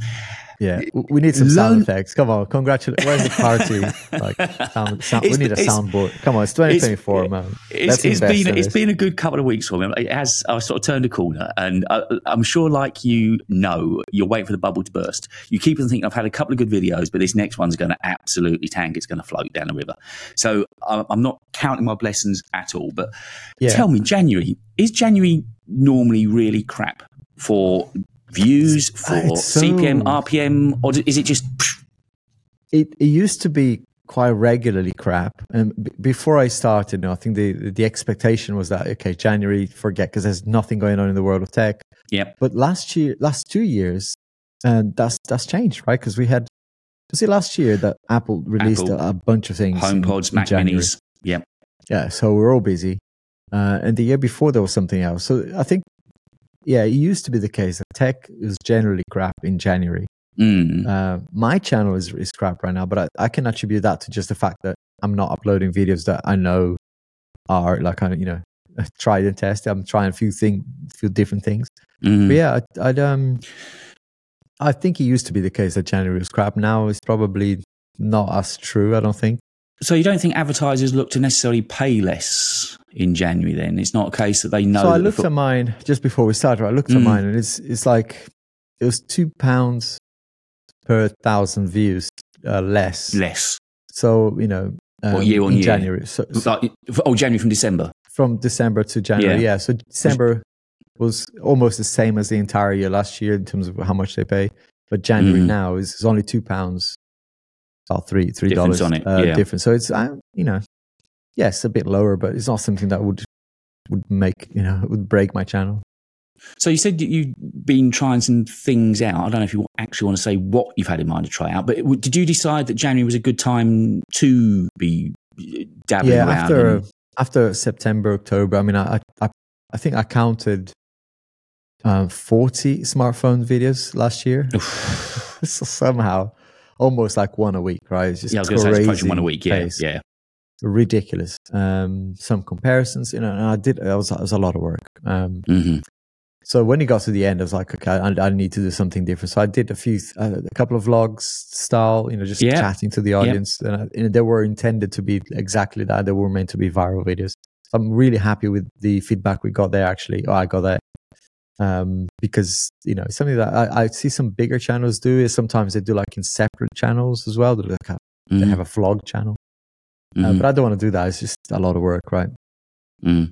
Yeah, we need some sound effects. Come on, congratulations. Where's the party? Like, sound, sound, we need a soundboard. Come on, it's 2024, man. It's, it's been it's this. been a good couple of weeks for me. It has I sort of turned a corner, and I, I'm sure, like you know, you're waiting for the bubble to burst. You keep on thinking, I've had a couple of good videos, but this next one's going to absolutely tank. It's going to float down the river. So I'm I'm not counting my blessings at all. But Yeah. tell me, January is January normally really crap for views, for so- CPM, RPM, or is it just? it, it used to be quite regularly crap and b- before i started you know, i think the the expectation was that okay january forget because there's nothing going on in the world of tech Yep. but last year last two years and that's that's changed right because we had was it last year that apple released Apple, a, a bunch of things in- HomePods, in Mac January. Minis. Yep. yeah so we're all busy uh, and the year before there was something else so i think yeah it used to be the case that tech was generally crap in january Mm. uh, my channel is, is crap right now, but I, I can attribute that to just the fact that I'm not uploading videos that I know are like kind of you know tried and tested. I'm trying a few thing, few different things. Mm. But yeah, I, I'd um, I think it used to be the case that January was crap. Now it's probably not as true. I don't think. So you don't think advertisers look to necessarily pay less in January? Then it's not a case that they know. so I looked fo- at mine just before we started. I looked at Mm. mine, and it's it's like it was two pounds per thousand views uh, less. less. So you know, um, What, year on in year? January. So, so Like, oh, January from December. from December to January. Yeah. Yeah. So December was almost the same as the entire year last year in terms of how much they pay. But January Mhm. now is, is only two pounds, or three three Difference dollars on it, uh, yeah. difference. So it's uh, you know, yes, a bit lower, but it's not something that would would make you know would break my channel. So you said that you've been trying some things out. I don't know if you actually want to say what you've had in mind to try out, but did you decide that January was a good time to be uh, dabbling yeah, around? after and- after September October, I mean, I I I think I counted. Um, 40 smartphone videos last year. so somehow almost like one a week, right? It's just yeah, I was going say crazy one a week. Yeah, pace. yeah. ridiculous. Um, some comparisons, you know, and I did. It was, it was a lot of work. Um, hmm so when it got to the end, I was like, okay, I, I need to do something different. So I did a few, uh, a couple of vlogs style, you know, just Yeah. chatting to the audience, and, I, and they were intended to be exactly that. They were meant to be viral videos. I'm really happy with the feedback we got there. Actually, oh, I got that. Um, because you know, something that I, I see some bigger channels do is sometimes they do like in separate channels as well. They, like have, they Mhm. have a vlog channel, uh, Mhm. but I don't want to do that. It's just a lot of work, right? Mm.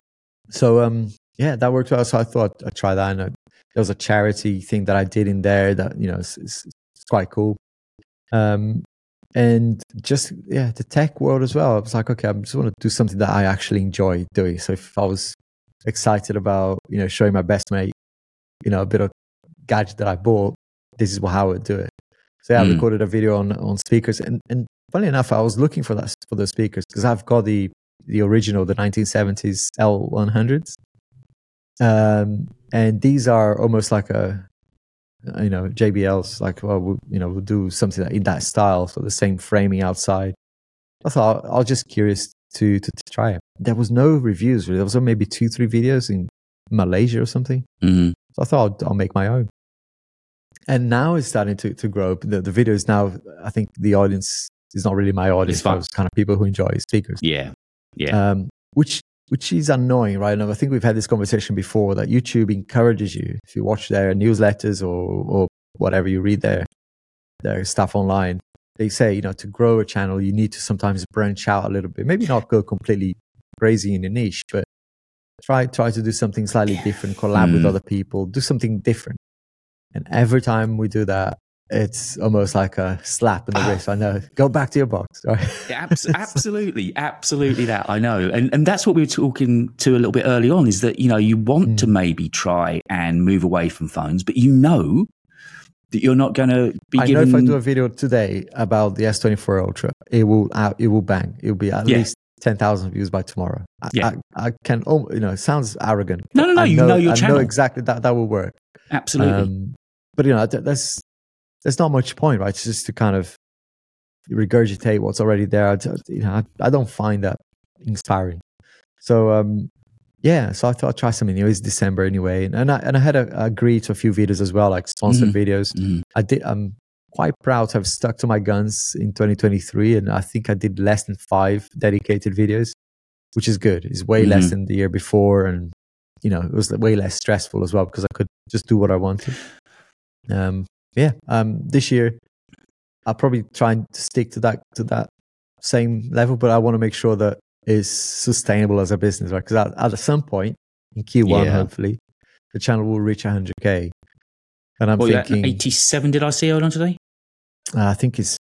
So um, yeah, that worked well. So I thought I'd try that. And uh, there was a charity thing that I did in there that you know it's, it's, it's quite cool. Um, and just yeah, the tech world as well. I was like, okay, I just want to do something that I actually enjoy doing. So if I was excited about you know showing my best mate, you know, a bit of gadget that I bought, this is how I would do it. So yeah, I Mm. recorded a video on on speakers, and and funny enough, I was looking for that for those speakers because I've got the the original, the 1970s L100s, um, and these are almost like a you know JBLs. Like well, we'll, you know, we'll do something in that style, so the same framing outside. I thought I was just curious to, to to try it. There was no reviews. Really. There was maybe two three videos in Malaysia or something. Mhm. So I thought I'll, I'll make my own. And now it's starting to, to grow. The, the video is now, I think the audience is not really my audience. It's kind of people who enjoy speakers. Yeah. Yeah. Um, which which is annoying, right? And I think we've had this conversation before that YouTube encourages you, if you watch their newsletters or, or whatever you read their, their stuff online, they say, you know, to grow a channel, you need to sometimes branch out a little bit. Maybe not go completely crazy in a niche, but try try to do something slightly different, collab with Mm. other people, do something different. And every time we do that, it's almost like a slap in the wrist. I know. Go back to your box, right? Abs- absolutely, absolutely that I know, and and that's what we were talking to a little bit early on. Is that you know you want Mm. to maybe try and move away from phones, but you know that you're not going to be I given. know if I do a video today about the S24 Ultra, it will out, it will bang. It will be at Yeah. least ten thousand views by tomorrow. I, Yeah. I, I can, oh, you know, it sounds arrogant. No, no, no, I you know your I channel. know exactly that that will work. absolutely, Um, but you know, th- there's there's not much point, right? It's just to kind of regurgitate what's already there. I, you know, I, I don't find that inspiring. So um, yeah, so I thought I'd try something new. It's December anyway, and, and I and I had a, agreed to a few videos as well, like sponsored Mhm. videos. Mhm. I did. I'm quite proud to have stuck to my guns in 2023, and I think I did less than five dedicated videos, which is good. It's way less Mhm. than the year before, and you know it was way less stressful as well because I could just do what I wanted. Um, yeah. Um, this year, I'll probably try and stick to that to that same level, but I want to make sure that it's sustainable as a business, right? Because at, at some point in Q1, Yeah. hopefully, the channel will reach 100k. And I'm you're thinking, 87 did I see on today? uh, I think it's,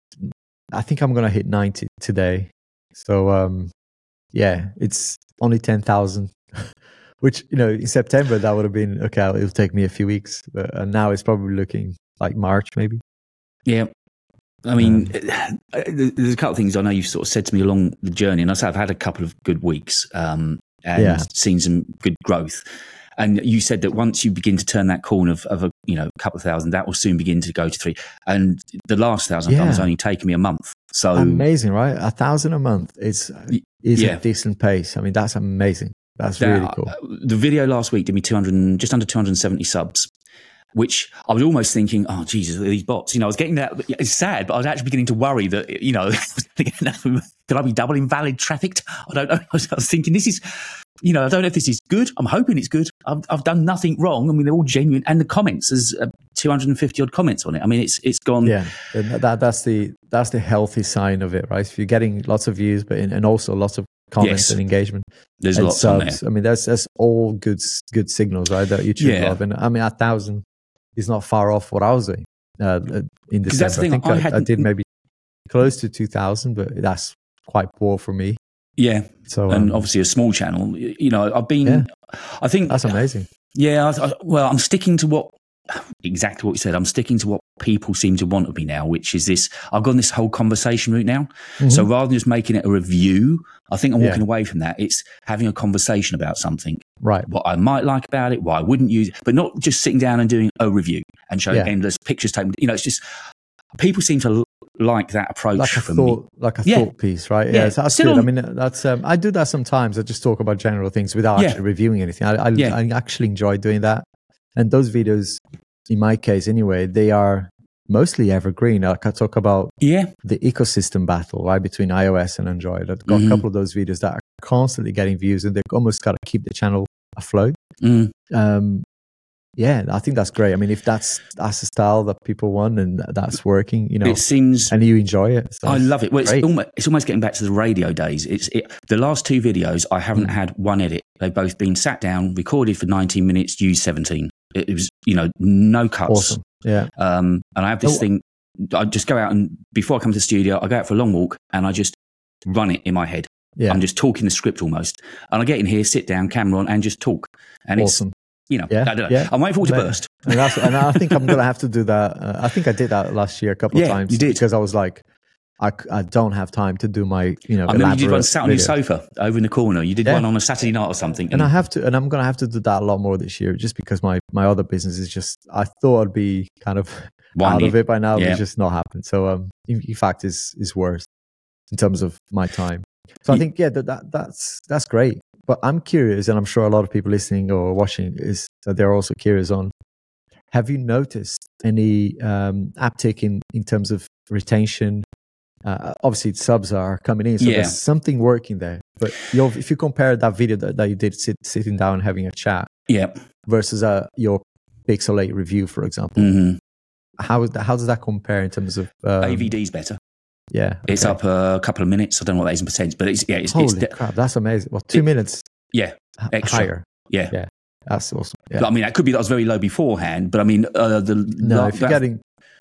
I think I'm gonna hit 90 today. So um, yeah, it's only 10,000. Which you know, in September that would have been okay. It'll take me a few weeks, but uh, now it's probably looking like March, maybe. Yeah. I mean, uh, there's a couple of things I know you've sort of said to me along the journey, and I say I've had a couple of good weeks um, and Yeah. seen some good growth. And you said that once you begin to turn that corner of, of a you know a couple of thousand, that will soon begin to go to three. And the last thousand I've has only taken me a month. So amazing, right? A thousand a month is is yeah. a decent pace. I mean, that's amazing. That's that- really cool. uh, the video last week did me 200, just under 270 subs. Which I was almost thinking, oh Jesus, these bots. You know, I was getting that. It's sad, but I was actually beginning to worry that you know, could I be double invalid trafficked? I don't know. I was, I was thinking this is, you know, I don't know if this is good. I'm hoping it's good. I've, I've done nothing wrong. I mean, they're all genuine, and the comments there's uh, 250 odd comments on it. I mean, it's it's gone. Yeah, and that, that's the that's the healthy sign of it, right? If you're getting lots of views, but in, and also lots of comments Yes. and engagement There's and lots subs. I mean, that's that's all good good signals, right? That YouTube Yeah. love, and I mean, a thousand is not far off what I was doing uh, in 'Cause December. that's the thing, I think I I, I, did maybe close to two thousand, but that's quite poor for me. Yeah, So and um, obviously a small channel. You know, I've been. Yeah. I think that's amazing. Yeah, I, I, well, I'm sticking to what exactly what you said. I'm sticking to what people seem to want of me now, which is this. I've gone this whole conversation route now. So Mhm. rather than just making it a review, I think I'm Yeah. walking away from that. It's having a conversation about something, right. what I might like about it, why I wouldn't use it, but not just sitting down and doing a review and showing Yeah. endless pictures taken. You know, it's just people seem to like that approach like a from me. thought, like a Yeah. thought piece, right? Yeah. Yeah, so that's Still good. I mean, that's um, I do that sometimes. I just talk about general things without Yeah. actually reviewing anything. I, I, Yeah. I actually enjoy doing that, and those videos, in my case anyway, they are mostly evergreen. Like I talk about Yeah, the ecosystem battle right between iOS and Android. I've got Mhm. a couple of those videos that are constantly getting views, and they almost got to keep the channel afloat. Mm. Um, yeah, I think that's great. I mean, if that's that's the style that people want and that's working, you know, it seems and you enjoy it, so I love it. Well, it's almost, it's almost getting back to the radio days. It's it, the last two videos. I haven't Mm. had one edit. They've both been sat down, recorded for 19 minutes, used 17. It, it was you know no cuts. awesome. Yeah. Um, and I have this Oh. thing. I just go out and before I come to the studio, I go out for a long walk and I just run it in my head. Yeah. I'm just talking the script almost. And I get in here, sit down, camera on, and just talk. And awesome. you know, Yeah, I don't know. yeah. I'm waiting for it to burst. and, that's, and I think I'm gonna have to do that. Uh, I think I did that last year a couple Yeah, of times you did. because I was like, I, I don't have time to do my you know. I remember you did one sat on your sofa over in the corner. You did Yeah. one on a Saturday night or something. and I have to, and I'm gonna have to do that a lot more this year, just because my my other business is just. I thought I'd be kind of out of it by now, but Yeah. it's just not happened. So, um, in, in fact, is is worse in terms of my time. So I think yeah, that, that that's that's great. But I'm curious, and I'm sure a lot of people listening or watching is that they're also curious on. Have you noticed any um, uptick in in terms of retention? Uh, obviously, subs are coming in, so Yeah. there's something working there. But if you compare that video that, that you did sit, sitting down having a chat yeah. versus uh, your Pixel 8 review, for example, hmm how is that, how does that compare in terms of um, AVD's better. Yeah, It's up a couple of minutes. I don't know what that is in percent, but it's yeah, it's, Holy it's de- crap, that's amazing. Well, two It- minutes yeah, extra. higher. yeah. Yeah. That's awesome. Yeah. But, I mean, that could be that was very low beforehand, but I mean, uh, the no, la- if you're getting,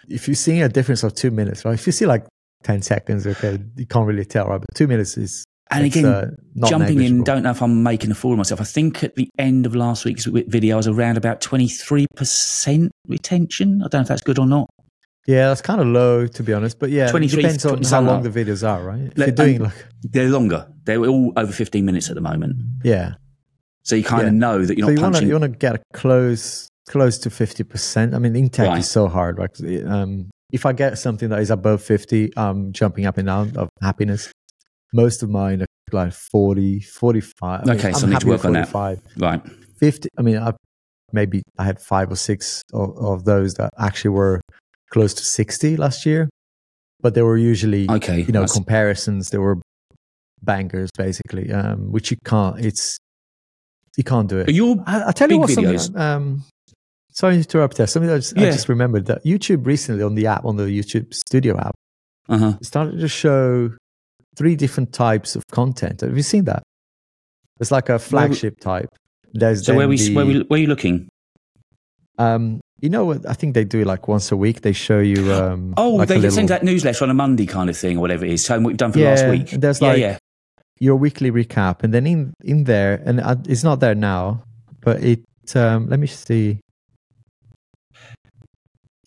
if you're seeing a difference of two minutes, right? If you see like ten seconds, okay, you can't really tell, right? But two minutes is and again, uh, jumping in, don't know if I'm making a fool of myself. I think at the end of last week's video, I was around about 23% retention. I don't know if that's good or not. Yeah, that's kind of low to be honest, but yeah, it 23, depends on how long the videos are, right? If you're doing um, like, They're longer. They're all over 15 minutes at the moment. yeah, So you kind of Yeah. know that you're so not you want to you want to get close close to fifty percent. I mean, in tech Right. is so hard, right? Um, if I get something that is above fifty, I'm jumping up and down of happiness. Most of mine are like 40, 45. I mean, Okay, so I'm I need to work on that. 45. right. 50 i mean I, maybe i had five or six of, of those that actually were close to 60 last year but they were usually Okay. you know That's- comparisons they were bangers basically um which you can't it's you can't do it Your I, i'll tell you what videos. something um sorry to interrupt there something I just, I just remembered that youtube recently on the app on the youtube studio app uh-huh. started to show three different types of content have you seen that it's like a flagship type there's So where we the- where we where are you looking? um, you know what? I think they do like once a week. They show you. Um, Oh, like they get send that newsletter on a Monday kind of thing or whatever it is. So what we've done for Yeah, last week. there's yeah, like- yeah. your weekly recap, and then in in there, and uh, it's not there now, but it. Um, let me see.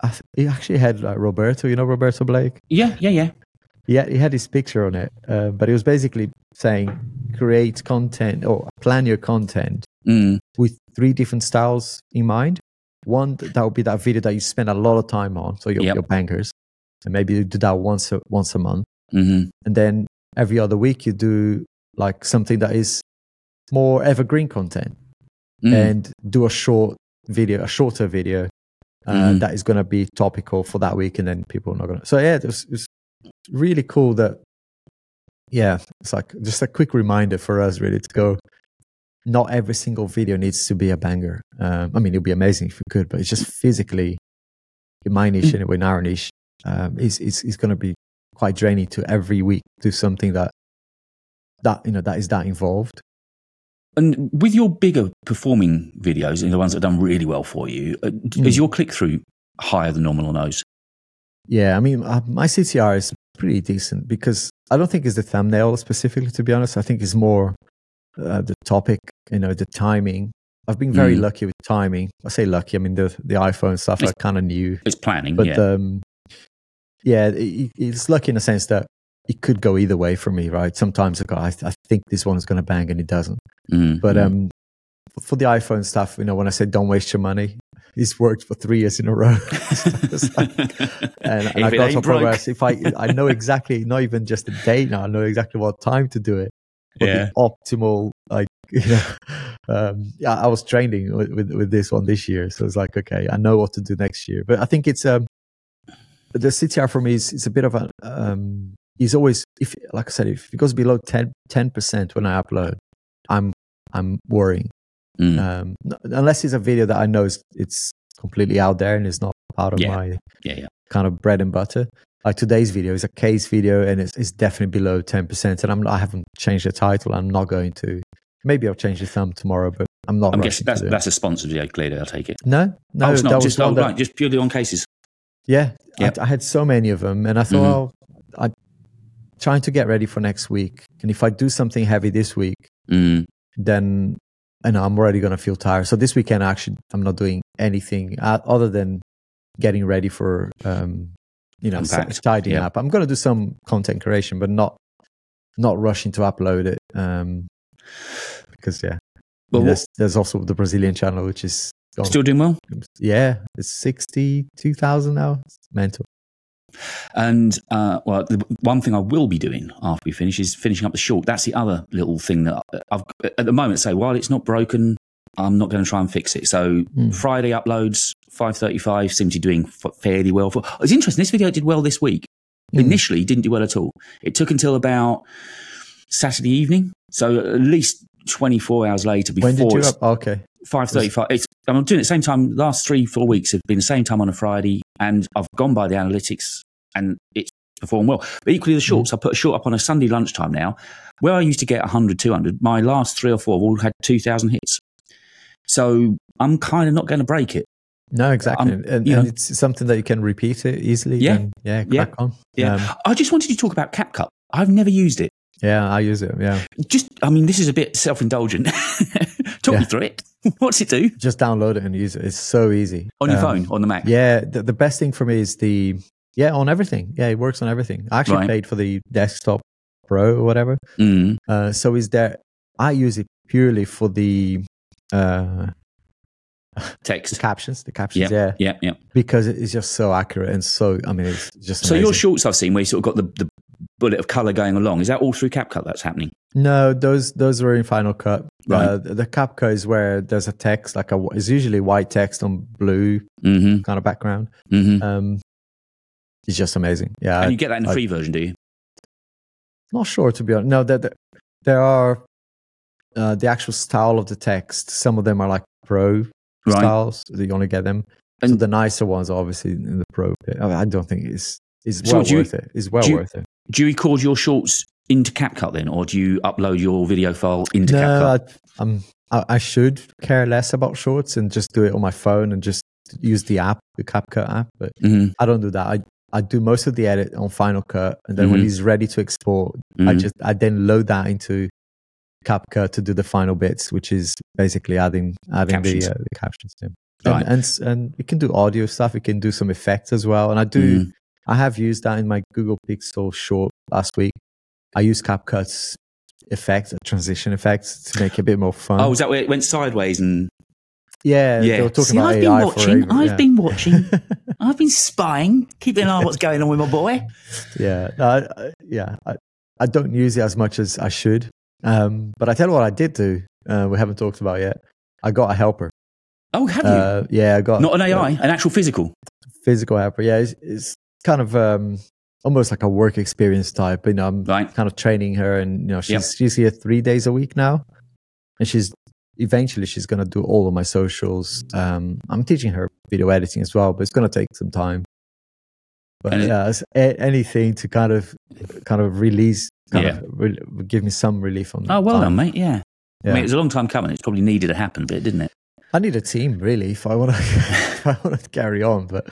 I th- it actually had like Roberto. You know Roberto Blake. Yeah, yeah, yeah. Yeah, he had his picture on it, uh, but he was basically saying create content or plan your content Mm, with three different styles in mind. One that would be that video that you spend a lot of time on, so your, Yep. your bankers, and maybe you do that once a, once a month, hmm and then every other week you do like something that is more evergreen content, mm. and do a short video, a shorter video uh, Mhm. that is going to be topical for that week, and then people are not going to. So yeah, it was, really cool that. Yeah, it's like just a quick reminder for us, really, to go not every single video needs to be a banger. Um, I mean, it'd be amazing if we could, but it's just physically, in my niche anyway, in our niche, um, is is is going to be quite draining to every week do something that that you know that is that involved. And with your bigger performing videos, and the ones that have done really well for you, Mm. is your click through higher than normal on those? Yeah, I mean, uh, my CTR is pretty decent because I don't think it's the thumbnail specifically. To be honest, I think it's more uh, the topic, you know, the timing. I've been very Mm. lucky with timing. I say lucky. I mean, the the iPhone stuff I kind of knew. It's planning, but yeah. um, yeah, it, it's lucky in the sense that it could go either way for me, right? Sometimes I go, I, I think this one is going to bang, and it doesn't. Mm, But um, for the iPhone stuff, you know, when I said don't waste your money, it's worked for three years in a row. Like- and, and I got some progress. If I I know exactly, not even just the date now, I know exactly what time to do it. But Yeah. the optimal, like you know, um, yeah, I was training with, with with this one this year, so it's like okay, I know what to do next year. But I think it's um, the CTR for me is, is a bit of a um, is always if like I said, if it goes below 10 percent when I upload, I'm I'm worrying Mm. um, unless it's a video that I know is it's completely out there and it's not part of Yeah. my yeah, yeah. kind of bread and butter. Like today's video is a case video and it's, it's definitely below ten percent. And I'm I haven't changed the title. I'm not going to. Maybe I'll change the thumb tomorrow, but I'm not. I'm guessing that's, to do it. that's a sponsored video, clearly, I take it. no, no. oh, it's not just, oh, that- right, just purely on cases. Yeah, Yep. I, I had so many of them, and I thought, Mhm. well, I'm trying to get ready for next week. And if I do something heavy this week, Mm. then and I'm already gonna feel tired. So this weekend, actually, I'm not doing anything other than getting ready for um, you know Unpacked. tidying Yeah. up. I'm gonna do some content creation, but not not rushing to upload it um, because yeah. Well, there's, there's also the Brazilian channel, which is gone. Still doing well. yeah, it's sixty two thousand now. It's mental. And uh, well, the one thing I will be doing after we finish is finishing up the short. That's the other little thing that I've at the moment. Say while it's not broken, I'm not going to try and fix it. So Mm. Friday uploads, five thirty-five seems to be doing fairly well. For it's interesting. This video did well this week. Mm. Initially, didn't do well at all. It took until about Saturday evening, so at least twenty-four hours later before When did you up? Okay, Five thirty-five. It's I'm doing it same time. Last three, four weeks have been the same time on a Friday, and I've gone by the analytics, and it's performed well. But equally, the shorts. I put a short up on a Sunday lunchtime now, where I used to get 100, 200. My last three or four have all had two thousand hits. So I'm kind of not going to break it. no, exactly, Um, and, and it's something that you can repeat it easily. Yeah. then, yeah, Yeah. on. Yeah. Um, I just wanted to talk about CapCut. I've never used it. yeah, I use it. Yeah, Just, I mean, this is a bit self-indulgent. talk me through it. What's it do just download it and use it. It's so easy on your Um, phone, on the Mac? Yeah, the, the best thing for me is the yeah on everything. Yeah, it works on everything. I actually Right. paid for the desktop pro or whatever. Mm. Uh, so is there? I use it purely for the uh, text the captions. The captions, yeah, Yeah, yeah. because it is just so accurate and so. I mean, it's just So your shorts I've seen where you sort of got the, the bullet of color going along. Is that all through CapCut that's happening? No, those those were in Final Cut. Right. Uh, the, CapCut is where there's a text like a it's usually white text on blue Mm-hmm. kind of background. Mm-hmm. Um, it's just amazing. Yeah, and you get that in the I- free version, do you? not sure to be honest. No, there, there, there are uh, the actual style of the text. Some of them are like pro Right. styles. that You only get them. so the nicer ones, are obviously, in the pro. I, mean, I don't think it's it's So well do you- worth it. It's well you- worth it. Do you record your shorts into CapCut then, or do you upload your video file into No, CapCut? I, I'm, I, I should care less about shorts and just do it on my phone and just use the app, the CapCut app. But Mhm, I don't do that. I I do most of the edit on Final Cut, and then when Mhm. he's ready to export, I mhm. just I then load that into CapCut to do the final bits, which is basically adding adding Captions. the uh, the captions to. Right. And, and and it can do audio stuff. It can do some effects as well. And I do. Mhm. I have used that in my Google Pixel short last week. I use CapCut's effect, transition effects, to make it a bit more fun. Oh, is that where it went sideways? And yeah, yeah, they were talking See, about I've AI been watching. even- I've yeah. been watching. I've been spying, keeping an eye on what's going on with my boy. yeah, no, I, I- yeah. I, I don't use it as much as I should. Um, but I tell you what, I did do. Uh, we haven't talked about yet. I got a helper. Oh, have you? Uh, yeah, I got Not an uh, AI, an actual physical. physical helper. Yeah, it's, it's kind of um, almost like a work experience type. You know, I'm Right. kind of training her, and you know, she's Yep. she's here three days a week now, and she's eventually she's going to do all of my socials. Um, I'm teaching her video editing as well, but it's going to take some time. But And yeah, it's a- anything to kind of kind of release, kind Yeah. of re- give me some relief on. Oh, well time. done, mate. Yeah. Yeah. I mean, it was a long time coming. It's probably needed to happen a bit, didn't it? I need a team really if I want to if I want to carry on. But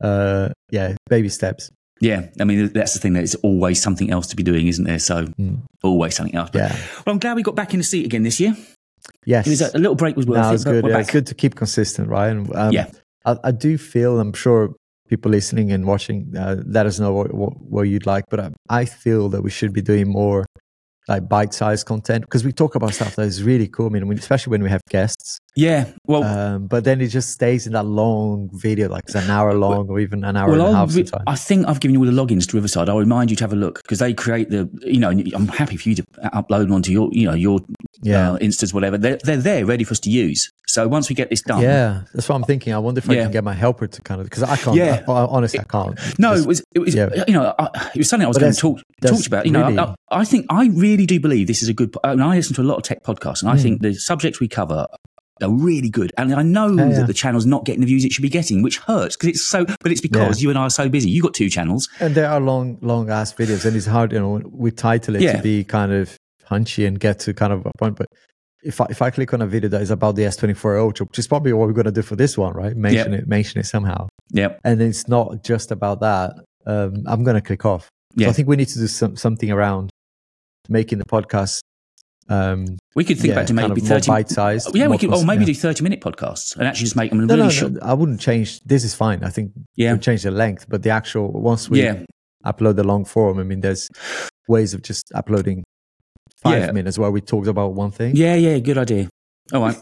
uh, yeah, baby steps. Yeah. I mean, that's the thing. That it's always something else to be doing, isn't there? So Mm. always something else. But, Yeah. Well, I'm glad we got back in the seat again this year. Yes. It was a, a little break was worth no, it. good. Yeah, it's good to keep consistent, right? And, um, Yeah. I, I do feel, I'm sure people listening and watching, uh, let us know what, what, what you'd like. But I, I feel that we should be doing more like bite-sized content because we talk about stuff that is really cool. I mean, especially when we have guests. Yeah. Well, Um, but then it just stays in that long video, like it's an hour long or even an hour well, and a half re- sometimes. I think I've given you all the logins to Riverside. I'll remind you to have a look because they create the, you know, I'm happy for you to upload them onto your, you know, your yeah. uh, Instas, whatever. They're, they're there ready for us to use. So once we get this done. Yeah, that's what I'm thinking. I wonder if I can get my helper to kind of because I can't. Yeah. I, honestly, I can't. No, Just- it was, it was, yeah. you know, I, it was something I was But going to talk, talk that's to you about. You know, I, I think I really do believe this is a good. I, mean, I listen to a lot of tech podcasts, and I Mm. think the subjects we cover are really good. And I know Yeah, yeah. that the channel's not getting the views it should be getting, which hurts because it's so. But it's because you and I are so busy. You've got two channels. And there are long, long ass videos, and it's hard, you know, we title it Yeah. to be kind of punchy and get to kind of a point. But if I, if I click on a video that is about the S24 Ultra, which is probably what we're going to do for this one, right? Mention it, mention it somehow, Yep. and it's not just about that. Um, I'm going to click off. So Yeah. I think we need to do some, something around making the podcast Um, We could think yeah, about to maybe 30 bite-sized. Yeah, we could, or maybe yeah. do 30 minute podcasts and actually just make them No, really no, short. no, I wouldn't change. This is fine. I think Yeah. we'll change the length, but the actual once we Yeah. upload the long form, I mean, there's ways of just uploading five Yeah. minutes where we talked about one thing. Yeah, yeah, good idea. All right.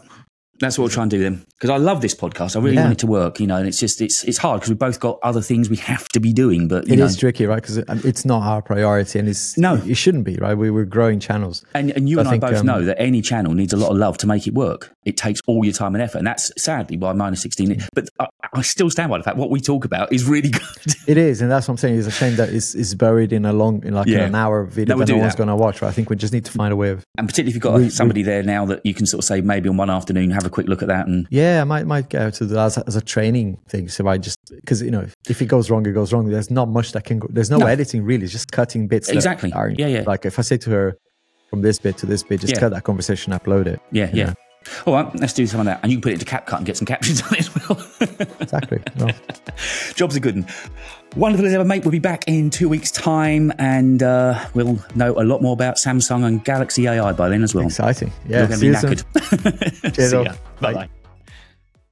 That's what we'll try and do then. Because I love this podcast. I really Yeah. want it to work, you know, and it's just, it's it's hard because we've both got other things we have to be doing. But, you It know, is tricky, right? Because it's not our priority, and it's No. it shouldn't be, right? We, we're growing channels. and, and you I and I think, both um, know that any channel needs a lot of love to make it work. It takes all your time and effort. And that's sadly why minus 16. But I, I still stand by the fact what we talk about is really good. It is, and that's what I'm saying. It's a shame that it's, it's buried in a long, in like Yeah. an hour video No, we'll that no one's going to watch. Right? I think we just need to find a way of. And particularly if you've got We- we- somebody there now that you can sort of say maybe on one afternoon, have a quick look at that. And Yeah, I might might go to the as a, as a training thing. So I just because you know if it goes wrong, it goes wrong. There's not much that can go. There's no, No. editing really. It's just cutting bits. that Exactly. are- Yeah, yeah. Like if I say to her from this bit to this bit, just Yeah. cut that conversation, upload it. yeah, yeah. Yeah. All right, let's do some of that. And you can put it into CapCut and get some captions on it as well. Exactly. No. Jobs are good. one. Wonderful as ever, mate. We'll be back in two weeks' time and uh, we'll know a lot more about Samsung and Galaxy AI by then as well. Exciting. You're Yeah. going to be knackered. Cheers, See all. ya. Bye. Bye bye.